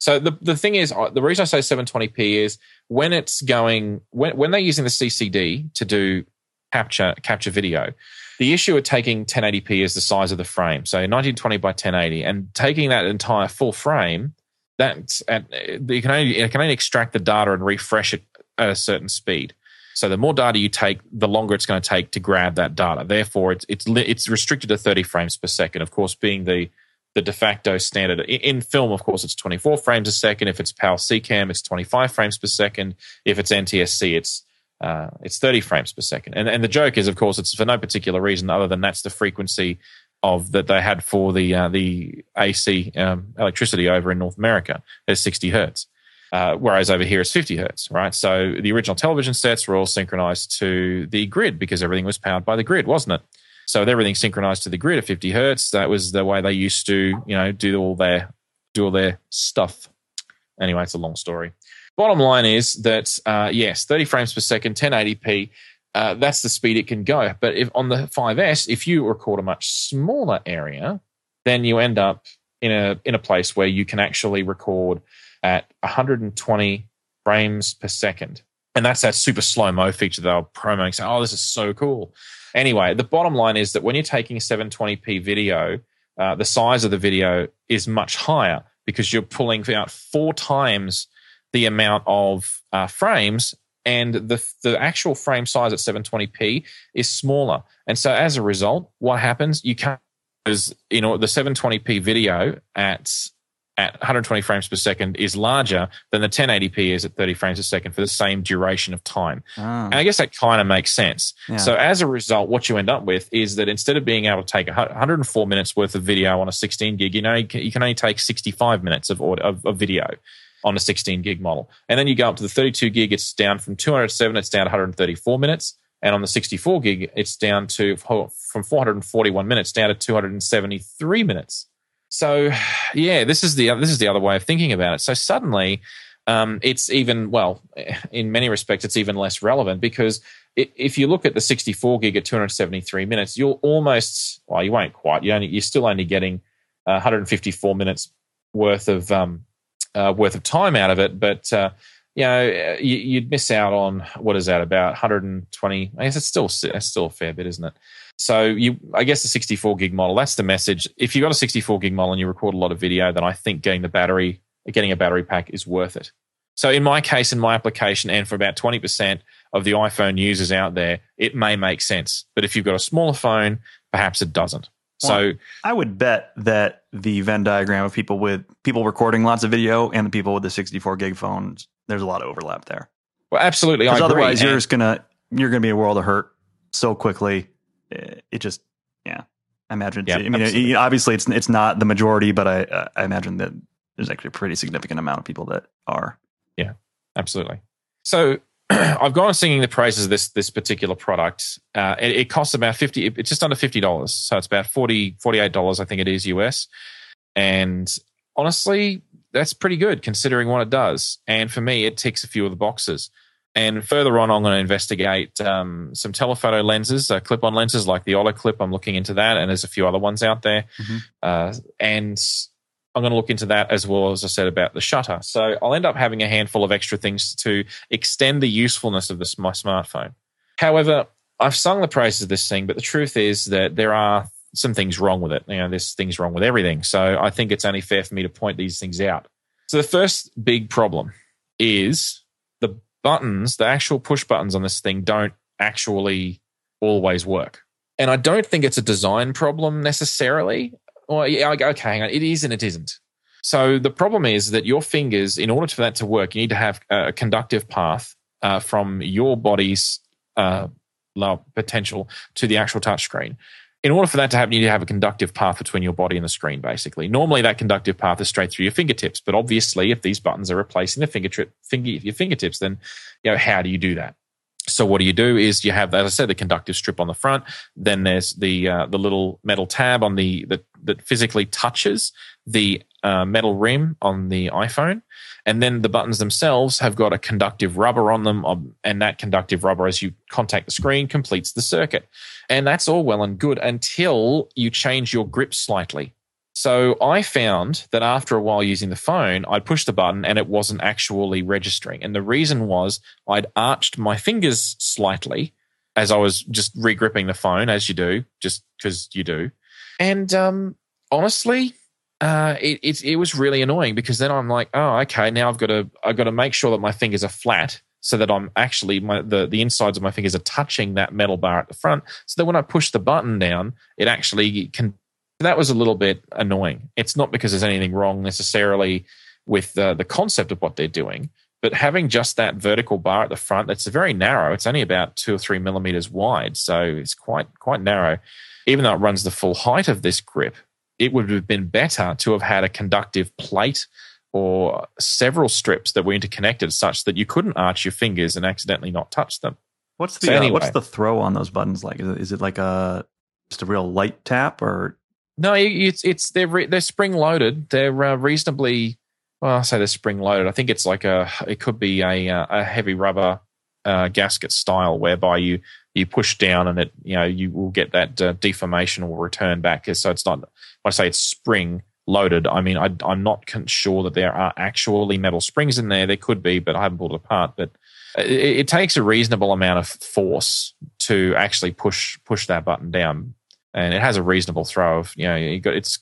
So the the thing is, the reason I say 720p is when it's going when when they're using the CCD to do capture capture video, the issue of taking 1080p is the size of the frame. So 1920 by 1080, and taking that entire full frame, that's at you can only it can only extract the data and refresh it at a certain speed. So the more data you take, the longer it's going to take to grab that data. Therefore, it's it's it's restricted to 30 frames per second. Of course, being the the de facto standard in, film. Of course, it's 24 frames a second. If it's PAL SECAM, it's 25 frames per second. If it's NTSC, it's uh, it's 30 frames per second. And and the joke is, of course, it's for no particular reason other than that's the frequency of that they had for the uh, the AC um, electricity over in North America. There's 60 hertz. Uh, whereas over here it's 50 hertz, right? So the original television sets were all synchronized to the grid because everything was powered by the grid, wasn't it? So with everything synchronized to the grid at 50 hertz, that was the way they used to, you know, do all their do all their stuff. Anyway, it's a long story. Bottom line is that uh, yes, 30 frames per second, 1080p. Uh, that's the speed it can go. But if on the 5S, if you record a much smaller area, then you end up in a in a place where you can actually record at 120 frames per second. And that's that super slow mo feature they're promoting, saying, oh, this is so cool. Anyway, the bottom line is that when you're taking 720p video, uh, the size of the video is much higher because you're pulling out four times the amount of uh, frames, and the the actual frame size at 720p is smaller. And so as a result, what happens? You can't because you know the 720p video at at 120 frames per second is larger than the 1080p is at 30 frames a second for the same duration of time. Ah, And I guess that kind of makes sense. yeah. So as a result, what you end up with is that instead of being able to take 104 minutes worth of video on a 16 gig, you know, you can, only take 65 minutes of, aud- of, of video on a 16 gig model. And then you go up to the 32 gig, it's down from 207, it's down to 134 minutes. And on the 64 gig, it's down to from 441 minutes down to 273 minutes. So, yeah, this is the this is the other way of thinking about it. So suddenly, um, it's even well, in many respects, it's even less relevant because if you look at the 64 gig at 273 minutes, you'll almost well, you won't quite. You only you're still only getting uh, 154 minutes worth of um, uh, worth of time out of it, but uh, you know uh, you'd miss out on what is that about 120? I guess it's still it's still a fair bit, isn't it? So you, I guess the 64 gig model. That's the message. If you've got a 64 gig model and you record a lot of video, then I think getting the battery, getting a battery pack is worth it. So in my case, in my application, and for about 20% of the iPhone users out there, it may make sense. But if you've got a smaller phone, perhaps it doesn't. So I would bet that the Venn diagram of people with people recording lots of video and the people with the 64 gig phones, there's a lot of overlap there. well, absolutely, I Because agree. otherwise, you're just gonna you're gonna be a world of hurt so quickly. It just yeah. I imagine. Yeah, I mean, it- obviously, it's it's not the majority, but I I imagine that there's actually a pretty significant amount of people that are. Yeah, absolutely. So [CLEARS THROAT] I've gone on singing the praises of this this particular product. Uh, it, it costs about fifty. It's just under fifty dollars, so it's about 40 48 dollars. I think it is US. And honestly, that's pretty good considering what it does. And for me, it ticks a few of the boxes. And further on, I'm going to investigate um, some telephoto lenses, uh, clip-on lenses like the olloclip. I'm looking into that, and there's a few other ones out there. Mhm. Uh, and I'm going to look into that as well as I said about the shutter. So I'll end up having a handful of extra things to extend the usefulness of this my smartphone. However, I've sung the praises of this thing, but the truth is that there are some things wrong with it. You know, there's things wrong with everything. So I think it's only fair for me to point these things out. So the first big problem is buttons, the actual push buttons on this thing don't actually always work. And I don't think it's a design problem necessarily. Well, yeah, okay, hang on. It is and it isn't. So the problem is that your fingers, in order for that to work, you need to have a conductive path uh, from your body's uh, potential to the actual touchscreen in order for that to happen, you need to have a conductive path between your body and the screen, basically. Normally, that conductive path is straight through your fingertips, but obviously, if these buttons are replacing the fingertip, finger, your fingertips, then you know how do you do that? So what do you do is you have, as I said, the conductive strip on the front. Then there's the uh, the little metal tab on the that that physically touches the uh, metal rim on the iPhone, and then the buttons themselves have got a conductive rubber on them, um, and that conductive rubber, as you contact the screen, completes the circuit, and that's all well and good until you change your grip slightly. So I found that after a while using the phone, I'd push the button and it wasn't actually registering. And the reason was I'd arched my fingers slightly as I was just regripping the phone, as you do, just because you do. And um, honestly, uh, it, it, it was really annoying because then I'm like, oh, okay, now I've got to I've got to make sure that my fingers are flat so that I'm actually my the the insides of my fingers are touching that metal bar at the front. So that when I push the button down, it actually can that was a little bit annoying. It's not because there's anything wrong necessarily with the, the concept of what they're doing, but having just that vertical bar at the front that's very narrow. It's only about two or three millimeters wide, so it's quite quite narrow. Even though it runs the full height of this grip, it would have been better to have had a conductive plate or several strips that were interconnected such that you couldn't arch your fingers and accidentally not touch them. What's the so anyway, uh, what's the throw on those buttons like? Is it, is it like a just a real light tap or no, it's it's they're they're spring loaded. They're uh, reasonably well. I say they're spring loaded. I think it's like a it could be a uh, a heavy rubber uh, gasket style whereby you you push down and it you know you will get that uh, deformation will return back. So it's not. When I say it's spring loaded, I mean I, I'm not sure that there are actually metal springs in there. There could be, but I haven't pulled it apart. But it, it takes a reasonable amount of force to actually push push that button down and it has a reasonable throw of you know you got it's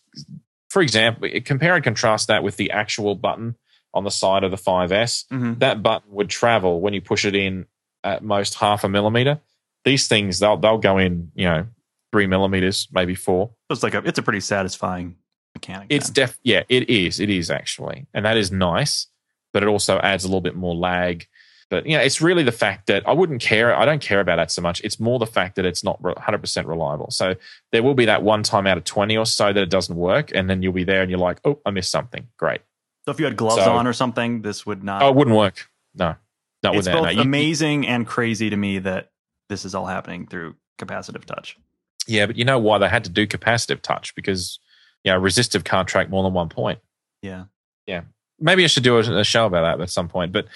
for example compare and contrast that with the actual button on the side of the 5s mm-hmm. that button would travel when you push it in at most half a millimeter. These things they'll they'll go in you know three millimeters maybe four. It's like a it's a pretty satisfying mechanic it's def yeah it is it is actually and that is nice but it also adds a little bit more lag but you know, it's really the fact that I wouldn't care. I don't care about that so much. It's more the fact that it's not 100% reliable. So there will be that one time out of 20 or so that it doesn't work, and then you'll be there and you're like, oh, I missed something. Great. So if you had gloves so, on or something, this would not. Oh, it wouldn't work. No, not it's with both that. No. amazing and crazy to me that this is all happening through capacitive touch. Yeah, but you know why they had to do capacitive touch because you know resistive can't track more than one point. Yeah, yeah. Maybe I should do a show about that at some point. But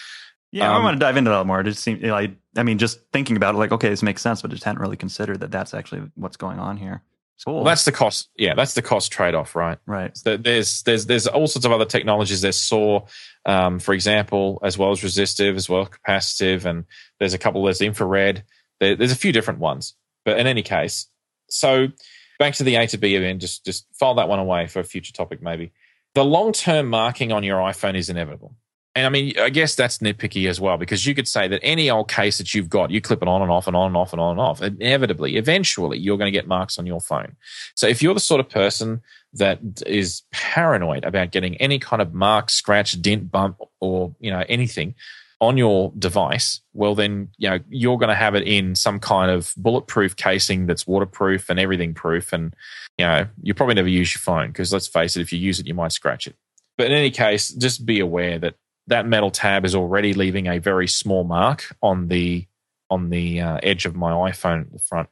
yeah, um, I want to dive into that more. It just seems like I mean, just thinking about it, like okay, this makes sense, but just hadn't really considered that that's actually what's going on here. Cool. That's the cost. Yeah, that's the cost trade off, right? Right. So there's there's there's all sorts of other technologies. There's SAW, um, for example, as well as resistive, as well as capacitive, and there's a couple. There's infrared. There, there's a few different ones, but in any case, so back to the AtoB event. Just just file that one away for a future topic, maybe. The long term marking on your iPhone is inevitable. And I mean, I guess that's nitpicky as well because you could say that any old case that you've got, you clip it on and off and on and off and on and off. Inevitably, eventually, you're going to get marks on your phone. So if you're the sort of person that is paranoid about getting any kind of mark, scratch, dent, bump, or you know anything on your device, well then you know you're going to have it in some kind of bulletproof casing that's waterproof and everything proof, and you know you probably never use your phone because let's face it, if you use it, you might scratch it. But in any case, just be aware that that metal tab is already leaving a very small mark on the on the uh, edge of my iPhone at the front,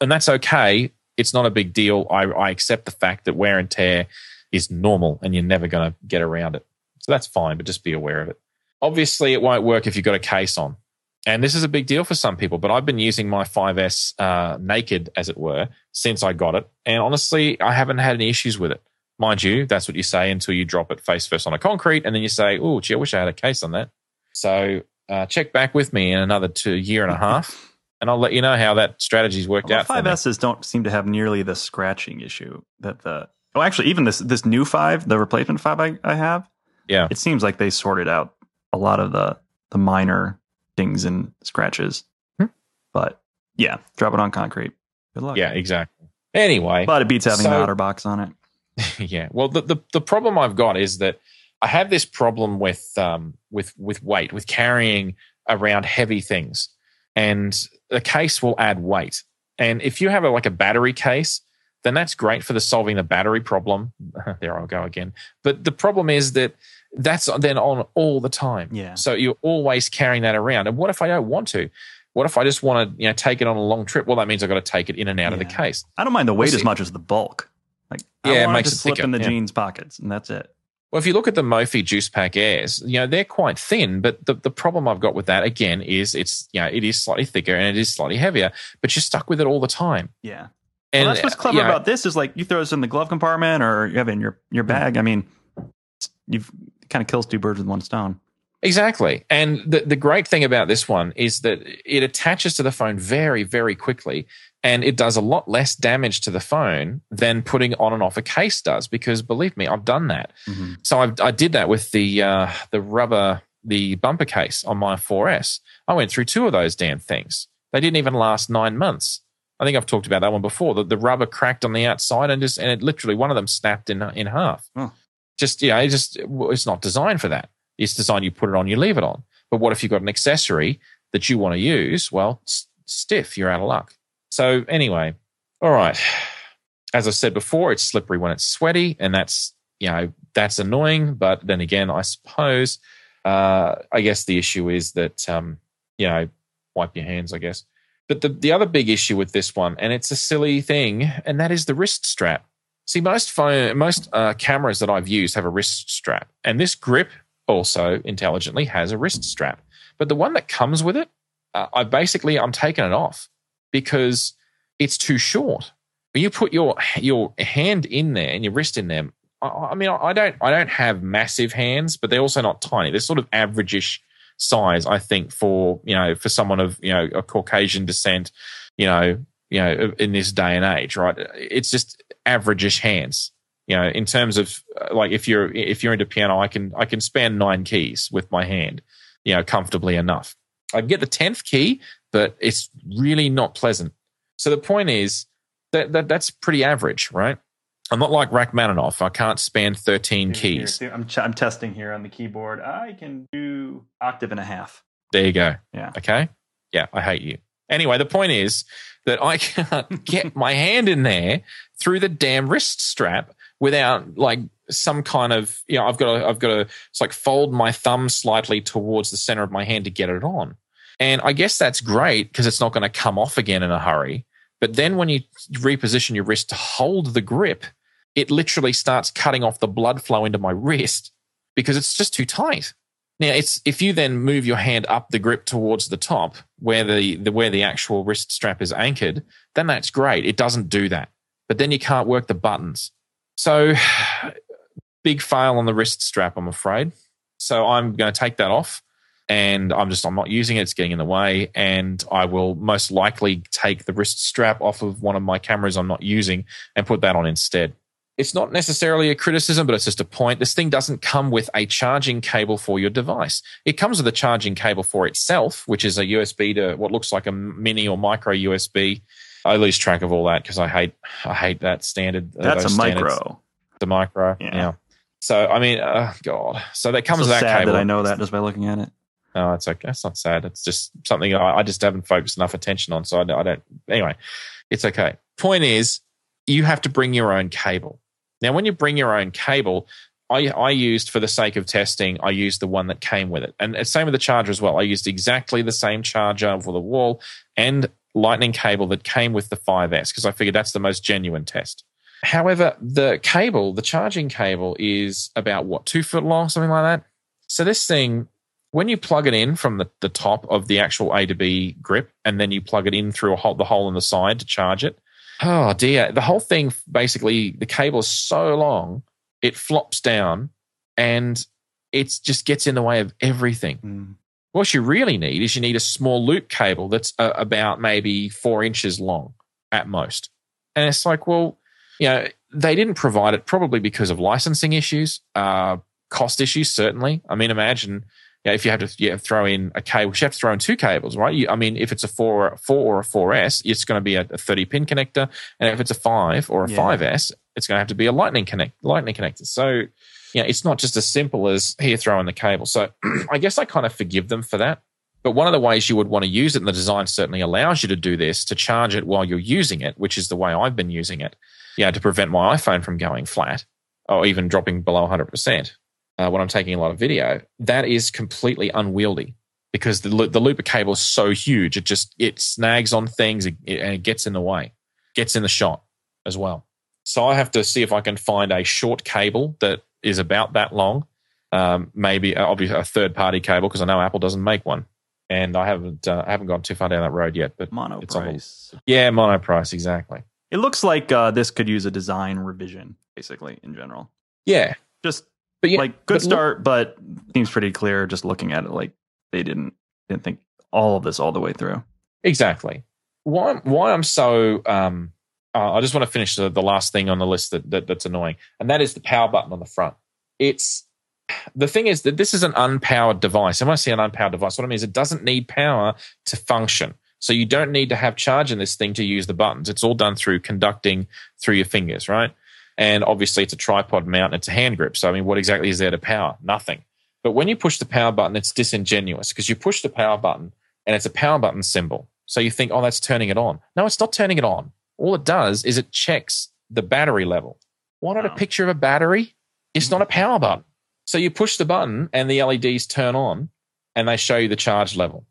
and that's okay. It's not a big deal. I, I accept the fact that wear and tear is normal, and you're never going to get around it. So that's fine, but just be aware of it. Obviously, it won't work if you've got a case on. And this is a big deal for some people, but I've been using my 5S uh, naked, as it were, since I got it. And honestly, I haven't had any issues with it. Mind you, that's what you say until you drop it face first on a concrete, and then you say, "Oh, gee, I wish I had a case on that." So uh, check back with me in another two year and a half, and I'll let you know how that strategy's worked well, out. Five S's don't seem to have nearly the scratching issue that the. Well, actually, even this this new five, the replacement five I, I have, Yeah. it seems like they sorted out a lot of the the minor dings and scratches. Hmm. But yeah, drop it on concrete. Good luck. Yeah, exactly. Anyway, But it beats having So- the OtterBox on it. [LAUGHS] yeah. Well, the, the the problem I've got is that I have this problem with um with with weight, with carrying around heavy things, and the case will add weight. And if you have a, like a battery case, then that's great for the solving the battery problem. [LAUGHS] there I'll go again. But the problem is that that's then on all the time. Yeah. So you're always carrying that around. And what if I don't want to? What if I just want to, you know, take it on a long trip? Well, that means I've got to take it in and out of the case. I don't mind the weight as much as the bulk. Like Yeah, it I want makes to it slip thicker, in the yeah. jeans pockets, and that's it. Well, if you look at the Mophie Juice Pack Airs, you know they're quite thin, but the, the problem I've got with that again is it's you know it is slightly thicker and it is slightly heavier, but you're stuck with it all the time. Yeah. And well, that's what's uh, clever you know, about this is like you throw this in the glove compartment or you have it in your your hmm. bag. I mean, you've kind of kills two birds with one stone. exactly. And the the great thing about this one is that it attaches to the phone very very quickly, and it does a lot less damage to the phone than putting on and off a case does. Because believe me, I've done that. So I, I did that with the uh, the rubber the bumper case on my 4S. I went through two of those damn things. They didn't even last nine months. I think I've talked about that one before. The, the rubber cracked on the outside and just and it literally one of them snapped in in half. Huh. Just yeah, it just it's not designed for that. It's designed you put it on, you leave it on. But what if you've got an accessory that you want to use? Well, s- stiff, you're out of luck. So anyway, all right. As I said before, it's slippery when it's sweaty, and that's you know that's annoying. But then again, I suppose uh, I guess the issue is that um, you know wipe your hands. I guess. But the the other big issue with this one, and it's a silly thing, and that is the wrist strap. See, most phone, most uh, cameras that I've used have a wrist strap, and this grip also intelligently has a wrist strap. But the one that comes with it, uh, I basically I'm taking it off because it's too short. When you put your your hand in there and your wrist in there, I, I mean, I don't I don't have massive hands, but they're also not tiny. They're sort of average-ish size, I think, for you know for someone of you know a Caucasian descent, you know, you know, in this day and age, right? It's just average-ish hands. You know, in terms of uh, like if you're if you're into piano, I can I can span nine keys with my hand, you know, comfortably enough. I can get the tenth key, but it's really not pleasant. So the point is that, that that's pretty average, right? I'm not like Rachmaninoff. I can't span 13 keys. I'm ch- I'm testing here on the keyboard. I can do octave and a half. There you go. Yeah. Okay. Yeah, I hate you. Anyway, the point is that I [LAUGHS] can't get my hand in there through the damn wrist strap without like some kind of you know I've got to I've got to it's like fold my thumb slightly towards the center of my hand to get it on. And I guess that's great because it's not going to come off again in a hurry. But then when you reposition your wrist to hold the grip, it literally starts cutting off the blood flow into my wrist because it's just too tight. Now it's if you then move your hand up the grip towards the top where the, the where the actual wrist strap is anchored, then that's great. It doesn't do that. But then you can't work the buttons. So [SIGHS] big fail on the wrist strap, I'm afraid. So I'm going to take that off and I'm just I'm not using it. It's getting in the way, and I will most likely take the wrist strap off of one of my cameras I'm not using and put that on instead. It's not necessarily a criticism, but it's just a point. This thing doesn't come with a charging cable for your device. It comes with a charging cable for itself, which is a USB to what looks like a mini or micro USB. I lose track of all that because I hate I hate that standard. uh, That's a standards. micro. The micro, Yeah. yeah. So I mean, uh, God. So that comes so with that sad cable. that I know that just by looking at it. No, it's okay. It's not sad. It's just something I, I just haven't focused enough attention on. So I, don't- I don't. Anyway, it's okay. Point is, you have to bring your own cable. Now, when you bring your own cable, I, I used for the sake of testing, I used the one that came with it, and same with the charger as well. I used exactly the same charger for the wall and lightning cable that came with the 5S because I figured that's the most genuine test. However, the cable, the charging cable, is about what two foot long, something like that. So this thing when you plug it in from the, the top of the actual AtoB grip and then you plug it in through a hole, the hole in the side to charge it, oh dear, the whole thing basically, the cable is so long, it flops down and it just gets in the way of everything. Mm. What you really need is you need a small loop cable that's uh, about maybe four inches long at most. And it's like, well, you know, they didn't provide it probably because of licensing issues. Uh, cost issues, certainly. I mean, imagine you know, if you have to yeah, throw in a cable, you have to throw in two cables, right? You, I mean, if it's a four, four or a four S, it's going to be a, a 30 pin connector. And if it's a five or a yeah. S, it's going to have to be a lightning connect, lightning connector. So, you know, it's not just as simple as here, throw in the cable. So [CLEARS THROAT] I guess I kind of forgive them for that. But one of the ways you would want to use it, and the design certainly allows you to do this, to charge it while you're using it, which is the way I've been using it, yeah, to prevent my iPhone from going flat or even dropping below 100% uh, when I'm taking a lot of video, that is completely unwieldy because the, the looper cable is so huge. It just, it snags on things and it gets in the way, gets in the shot as well. So I have to see if I can find a short cable that is about that long. Um, maybe uh, obviously a third party cable because I know Apple doesn't make one and I haven't uh, I haven't gone too far down that road yet. But Monoprice, yeah, Monoprice exactly. It looks like uh, this could use a design revision, basically in general. Yeah, just but yeah, like good but start, look, but seems pretty clear just looking at it. Like they didn't didn't think all of this all the way through. Exactly. Why why I'm so um, uh, I just want to finish the, the last thing on the list that, that that's annoying, and that is the power button on the front. It's the thing is that this is an unpowered device. And when I say an unpowered device, what I mean is it doesn't need power to function. So you don't need to have charge in this thing to use the buttons. It's all done through conducting through your fingers, right? And obviously it's a tripod mount, it's a hand grip. So I mean, what exactly is there to power? Nothing. But when you push the power button, it's disingenuous because you push the power button and it's a power button symbol. So you think, oh, that's turning it on. No, it's not turning it on. All it does is it checks the battery level. Why not wow. a picture of a battery? It's not a hmm. power button. So you push the button and the LEDs turn on and they show you the charge level.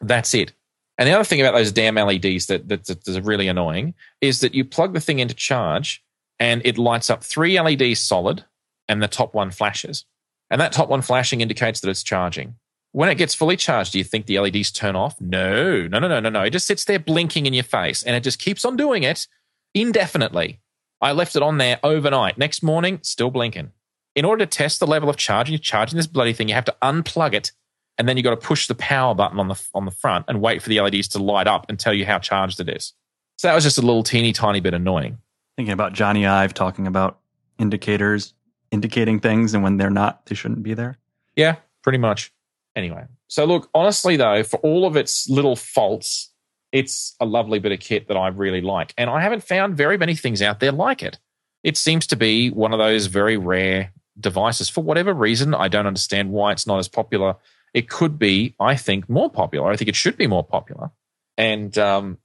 That's it. And the other thing about those damn LEDs that, that, that is really annoying is that you plug the thing into charge and it lights up three LEDs solid and the top one flashes. And that top one flashing indicates that it's charging. When it gets fully charged, do you think the LEDs turn off? No, no, no, no, no, no. It just sits there blinking in your face and it just keeps on doing it indefinitely. I left it on there overnight. Next morning, still blinking in order to test the level of charging, you're charging this bloody thing, you have to unplug it, and then you've got to push the power button on the on the front and wait for the LEDs to light up and tell you how charged it is. So that was just a little teeny tiny bit annoying. Thinking about Jony Ive talking about indicators indicating things, and when they're not, they shouldn't be there. Yeah, pretty much. Anyway, so look, honestly though, for all of its little faults, it's a lovely bit of kit that I really like, and I haven't found very many things out there like it. It seems to be one of those very rare devices for whatever reason. I don't understand why it's not as popular. It could be, I think, more popular. I think it should be more popular. And um,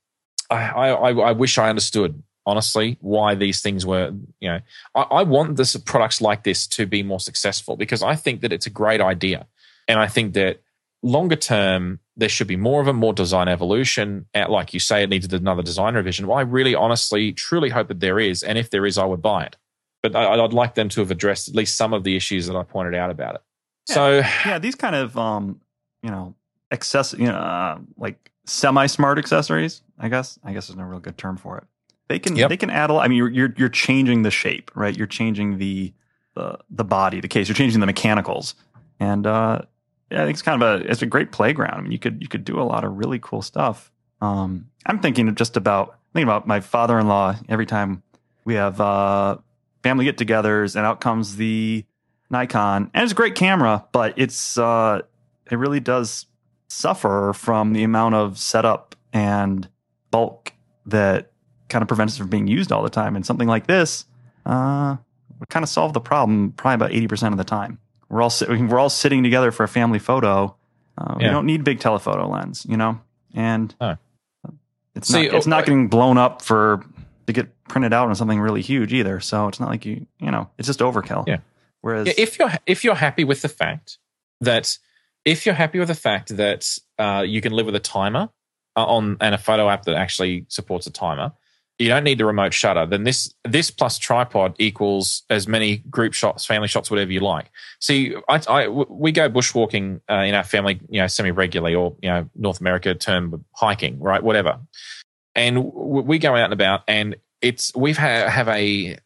I, I, I wish I understood honestly why these things were you know I, I, want this products like this to be more successful because i think that it's a great idea and i think that longer term there should be more of a more design evolution At, like you say it needed another design revision well i really honestly truly hope that there is and if there is i would buy it but I, would like them to have addressed at least some of the issues that I pointed out about it. Yeah, so yeah, these kind of um, you know, access, you know, uh, like semi-smart accessories. I guess I guess there's no real good term for it. They can yep. they can add a lot. I mean, you're, you're you're changing the shape, right? You're changing the the the body, the case. You're changing the mechanicals, and uh, yeah, I think it's kind of a it's a great playground. I mean, you could you could do a lot of really cool stuff. Um, I'm thinking just about thinking about my father-in-law every time we have uh, family get-togethers, and out comes the Nikon, and it's a great camera, but it's uh, it really does suffer from the amount of setup and bulk that kind of prevents it from being used all the time. And something like this uh, would kind of solve the problem probably about eighty percent of the time. We're all we're all sitting together for a family photo. Uh, yeah. We don't need big telephoto lens, you know, and oh. it's See, not it's not getting blown up for to get printed out on something really huge either. So it's not like you, you know, it's just overkill. Yeah. Whereas yeah, if you're if you're happy with the fact that if you're happy with the fact that uh, you can live with a timer uh, on and a photo app that actually supports a timer, you don't need the remote shutter. Then this this plus tripod equals as many group shots, family shots, whatever you like. See, I, I we go bushwalking uh, in our family, you know, semi regularly, or you know, North America term hiking, right? Whatever and we go out and about and it's we've ha- have a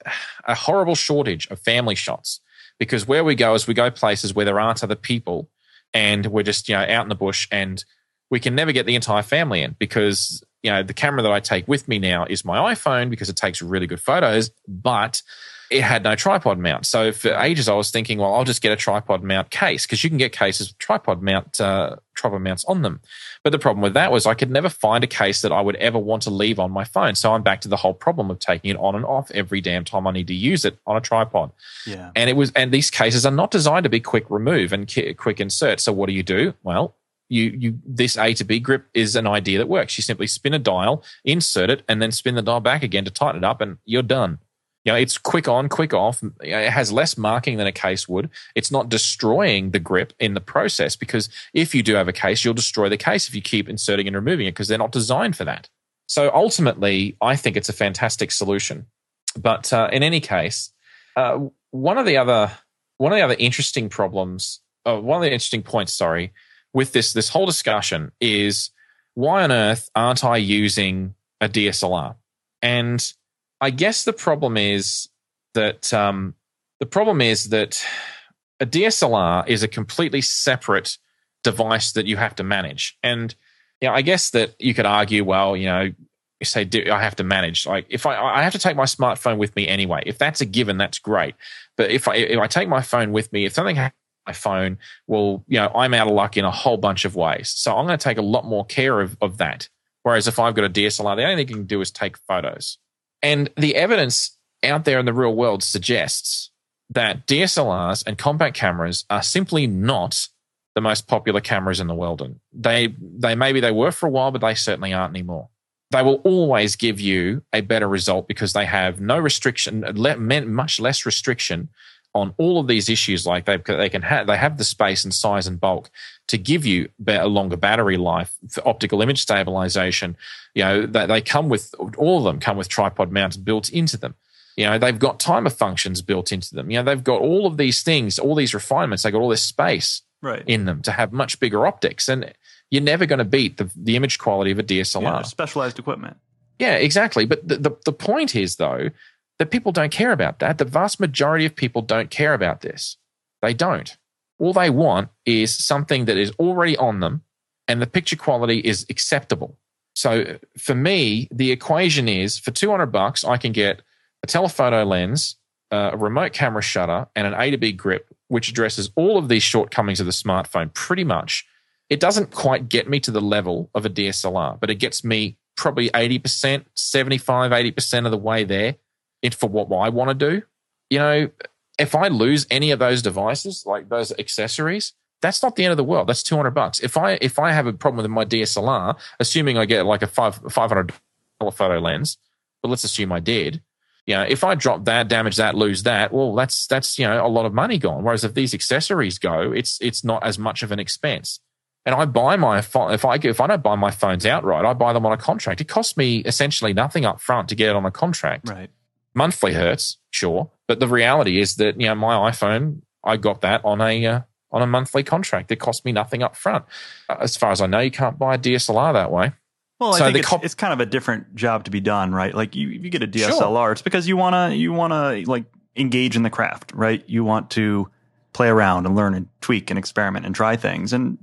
a horrible shortage of family shots because where we go is we go places where there aren't other people and we're just you know out in the bush and we can never get the entire family in because you know the camera that I take with me now is my iPhone because it takes really good photos but it had no tripod mount. So for ages, I was thinking, well, I'll just get a tripod mount case because you can get cases with tripod mount uh, tripod mounts on them. But the problem with that was I could never find a case that I would ever want to leave on my phone. So I'm back to the whole problem of taking it on and off every damn time I need to use it on a tripod. Yeah. And it was, and these cases are not designed to be quick remove and quick insert. So what do you do? Well, you you this AtoB grip is an idea that works. You simply spin a dial, insert it, and then spin the dial back again to tighten it up, and you're done. You know, it's quick on, quick off. It has less marking than a case would. It's not destroying the grip in the process because if you do have a case, you'll destroy the case if you keep inserting and removing it because they're not designed for that. So ultimately, I think it's a fantastic solution. But uh, in any case, uh, one of the other one of the other interesting problems, uh, one of the interesting points, sorry, with this this whole discussion is why on earth aren't I using a DSLR? And I guess the problem is that um, the problem is that a DSLR is a completely separate device that you have to manage. And you know, I guess that you could argue, well, you know, say I have to manage. Like if I I have to take my smartphone with me anyway. If that's a given, that's great. But if I if I take my phone with me, if something happens my phone, well, you know, I'm out of luck in a whole bunch of ways. So I'm going to take a lot more care of, of that. Whereas if I've got a DSLR, the only thing you can do is take photos. And the evidence out there in the real world suggests that DSLRs and compact cameras are simply not the most popular cameras in the world. And they, they maybe they were for a while, but they certainly aren't anymore. They will always give you a better result because they have no restriction, much less restriction on all of these issues. Like they, they can have, they have the space and size and bulk to give you a longer battery life for optical image stabilization. You know, they, they come with all of them come with tripod mounts built into them. You know, they've got timer functions built into them. You know, they've got all of these things, all these refinements. They got all this space right. in them to have much bigger optics, and you're never going to beat the, the image quality of a DSLR. Yeah, specialized equipment. Yeah, exactly. But the, the, the point is though that people don't care about that. The vast majority of people don't care about this. They don't. All they want is something that is already on them and the picture quality is acceptable. So for me, the equation is for 200 bucks, I can get a telephoto lens, a remote camera shutter, and an AtoB grip, which addresses all of these shortcomings of the smartphone pretty much. It doesn't quite get me to the level of a DSLR, but it gets me probably 80%, 75, 80% of the way there it for what I want to do. You know, if I lose any of those devices, like those accessories, that's not the end of the world. That's 200 bucks. If I, if I have a problem with my DSLR, assuming I get like a five, $500 photo lens, but let's assume I did, you know, if I drop that, damage that, lose that, well, that's, that's, you know, a lot of money gone. Whereas if these accessories go, it's, it's not as much of an expense. And I buy my phone, if I, if I don't buy my phones outright, I buy them on a contract. It costs me essentially nothing up front to get it on a contract. Right monthly hurts, sure, but the reality is that you know my iPhone, I got that on a uh, on a monthly contract. It cost me nothing up front. Uh, as far as I know, you can't buy a DSLR that way. Well, I think it's, cop- it's, kind of a different job to be done, right? Like you, you get a DSLR, sure. it's because you wanna you wanna like engage in the craft, right? You want to play around and learn and tweak and experiment and try things, and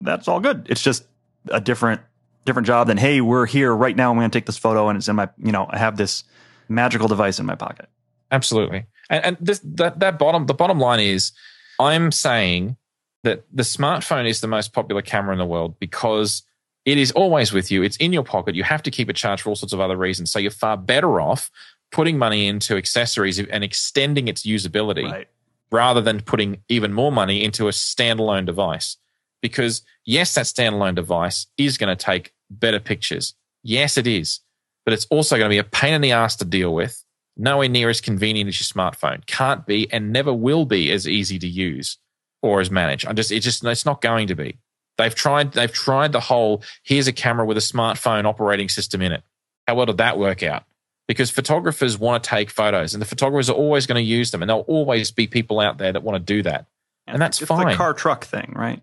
that's all good. It's just a different different job than hey, we're here right now. I'm going to take this photo, and it's in my you know I have this magical device in my pocket. Absolutely. And, and this, that, that bottom, the bottom line is I'm saying that the smartphone is the most popular camera in the world because it is always with you. It's in your pocket. You have to keep it charged for all sorts of other reasons. So you're far better off putting money into accessories and extending its usability right. rather than putting even more money into a standalone device. Because yes, that standalone device is going to take better pictures. Yes, it is but it's also going to be a pain in the ass to deal with. Nowhere near as convenient as your smartphone. Can't be and never will be as easy to use or as manage. I'm just it's just it's not going to be. They've tried they've tried the whole here's a camera with a smartphone operating system in it. How well did that work out? Because photographers want to take photos and the photographers are always going to use them and there'll always be people out there that want to do that. And, and that's it's fine. the car truck thing, right?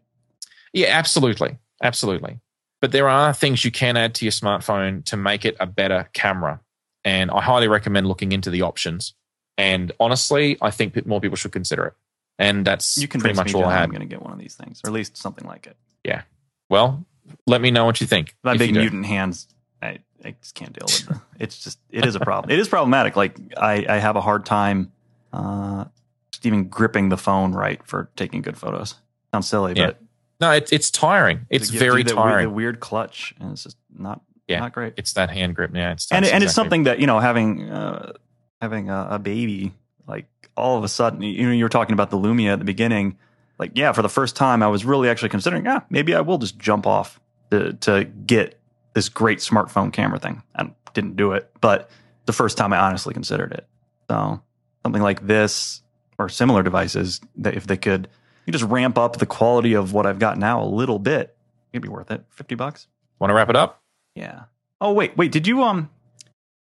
Yeah, absolutely. Absolutely. But there are things you can add to your smartphone to make it a better camera. And I highly recommend looking into the options. And honestly, I think more people should consider it. And that's you can pretty much all I had. I'm going to get one of these things, or at least something like it. Yeah. Well, let me know what you think. My big mutant hands, I, I just can't deal with it. It's just, it is a problem. it is problematic. Like, I, I have a hard time Uh, just even gripping the phone right for taking good photos. Sounds silly, Yeah. but No, it, it's tiring. It's very the, tiring. The weird clutch, and it's just not Yeah. not great. it's that hand grip. Yeah, it's and and it's something that you know having uh, having a, a baby like all of a sudden you know you were talking about the Lumia at the beginning like yeah for the first time I was really actually considering yeah maybe I will just jump off to, to get this great smartphone camera thing I didn't do it but the first time I honestly considered it so something like this or similar devices that if they could you just ramp up the quality of what I've got now a little bit it'd be worth it 50 bucks Want to wrap it up? yeah. Oh wait, wait. Did you um?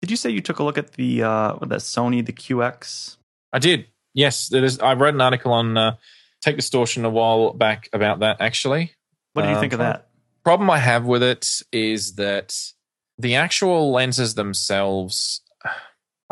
Did you say you took a look at the uh what, that Sony the QX? I did. Yes, there is. I wrote an article on uh, TechDistortion a while back about that. Actually, What do you Um, think of that? problem I have with it is that the actual lenses themselves. [SIGHS]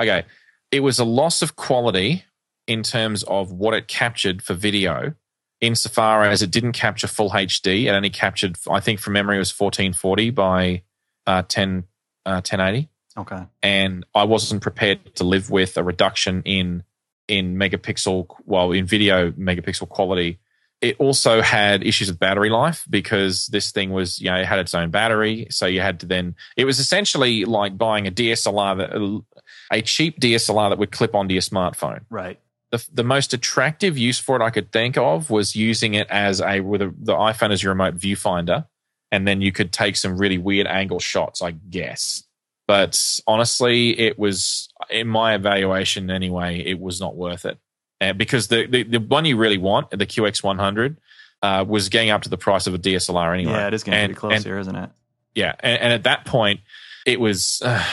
Okay, it was a loss of quality in terms of what it captured for video, insofar as it didn't capture full HD. It only captured, I think, from memory, it was 1440 by uh, 10, uh, 1080 Okay. and I wasn't prepared to live with a reduction in in megapixel well in video megapixel quality. It also had issues with battery life because this thing was you know it had its own battery, so you had to then it was essentially like buying a DSLR that a cheap DSLR that would clip onto your smartphone. Right. The, the most attractive use for it I could think of was using it as a with a, the iPhone as your remote viewfinder, and then you could take some really weird angle shots, I guess. But honestly, it was in my evaluation anyway. It was not worth it uh, because the, the the one you really want, the QX100, uh, was getting up to the price of a DSLR anyway. Yeah, it is getting And- pretty close and- here, isn't it? yeah, and, and at that point, it was uh,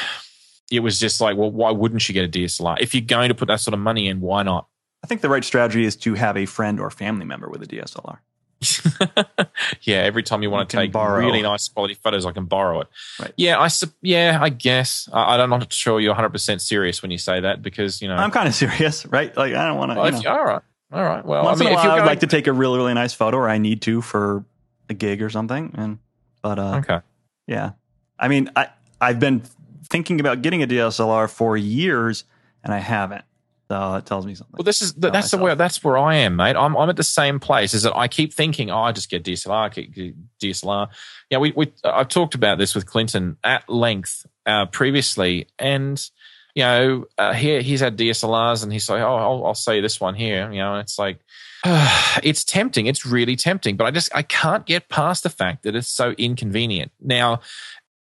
it was just like, well, why wouldn't you get a DSLR if you're going to put that sort of money in? Why not? I think the right strategy is to have a friend or family member with a DSLR. [LAUGHS] yeah, every time you want You to take borrow. really nice quality photos, I can borrow it. Right. Yeah, I yeah, I guess. I, I'm not sure you're 100 percent serious when you say that because you know. I'm kind of serious, right? Like I don't want to. if You know, all right, all right. Well, once I mean, in a if while, I'd like to take a really really nice photo, or I need to for a gig or something. And but uh, okay, Yeah. I mean, I, I've been thinking about getting a DSLR for years and I haven't. So that tells me something. well, this is Tell that's the myself. where that's where I am, mate. I'm I'm at the same place. Is that I keep thinking, oh, I just get DSLR, get- DSLR. Yeah, we we I've talked about this with Clinton at length uh, previously, and you know, uh, here he's had DSLRs, and he's like, oh, I'll, I'll say this one here, you know, and it's like. [SIGHS] it's tempting. It's really tempting, but I just I can't get past the fact that it's so inconvenient. Now,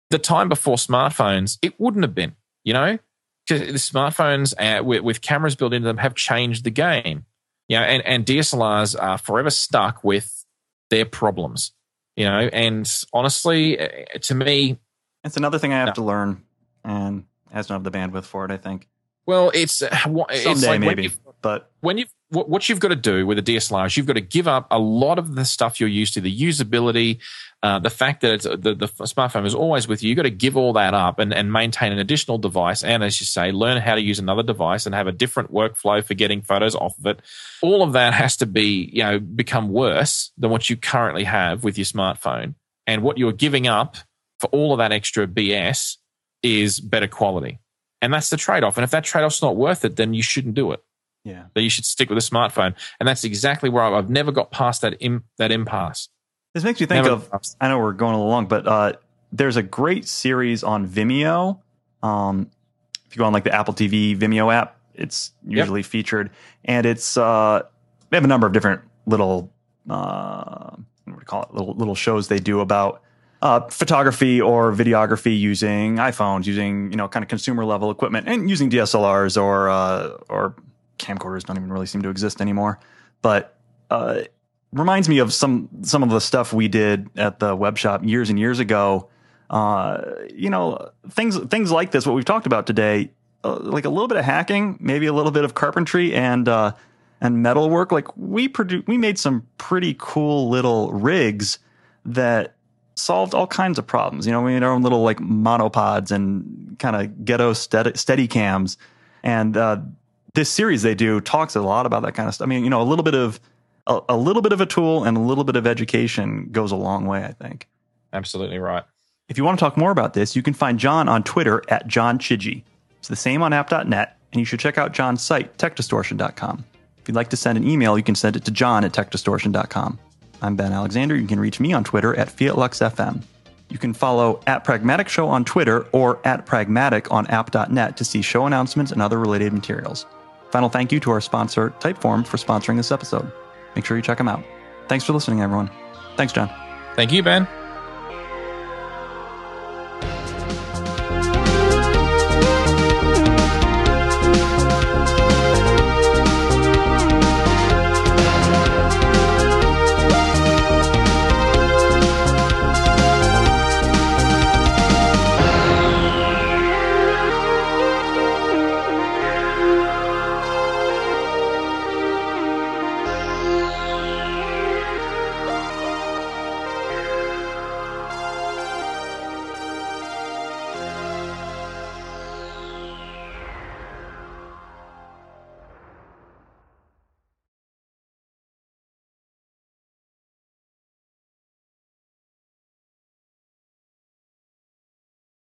the time before smartphones, it wouldn't have been, you know, because the smartphones uh, with, with cameras built into them have changed the game. You know, and, and DSLRs are forever stuck with their problems. You know, and honestly, uh, to me, It's another thing I have No. to learn and I just don't have the bandwidth for it, I think. well, it's uh, it's Someday like maybe. But when you've what, what you've got to do with a DSLR is you've got to give up a lot of the stuff you're used to, the usability, uh, the fact that the, the smartphone is always with you. You've got to give all that up and, and maintain an additional device. And as you say, learn how to use another device and have a different workflow for getting photos off of it. All of that has to be, you know, become worse than what you currently have with your smartphone. And what you're giving up for all of that extra BS is better quality. And that's the trade off. And if that trade off's not worth it, then you shouldn't do it yeah. that you should stick with a smartphone. And that's exactly where I've, I've never got past that Im, that impasse. This makes me think Never of got past- I know we're going along, but uh, there's a great series on Vimeo. Um, if you go on like the Apple TV Vimeo app, it's usually featured, and it's uh, they have a number of different little uh, what do you call it little little shows they do about uh, photography or videography using iPhones, using you know kind of consumer level equipment, and using DSLRs or uh, or camcorders don't even really seem to exist anymore, but uh, reminds me of some some of the stuff we did at the web shop years and years ago. Uh, you know, things things like this, what we've talked about today, uh, like a little bit of hacking, maybe a little bit of carpentry and uh, and metal work. Like we produ- we made some pretty cool little rigs that solved all kinds of problems. You know, we made our own little like monopods and kind of ghetto steady, steady cams. And uh, this series they do talks a lot about that kind of stuff. I mean, you know, a little bit of a, a little bit of a tool and a little bit of education goes a long way, I think. Absolutely right. If you want to talk more about this, you can find John on Twitter at John Chidgey. It's the same on app.net, And you should check out John's site, techdistortion.com. If you'd like to send an email, you can send it to john at techdistortion.com. I'm Ben Alexander. You can reach me on Twitter at FiatLuxFM. You can follow at Pragmatic Show on Twitter or at Pragmatic on app.net to see show announcements and other related materials. Final thank you to our sponsor, Typeform, for sponsoring this episode. Make sure you check them out. Thanks for listening, everyone. Thanks, John. Thank you, Ben.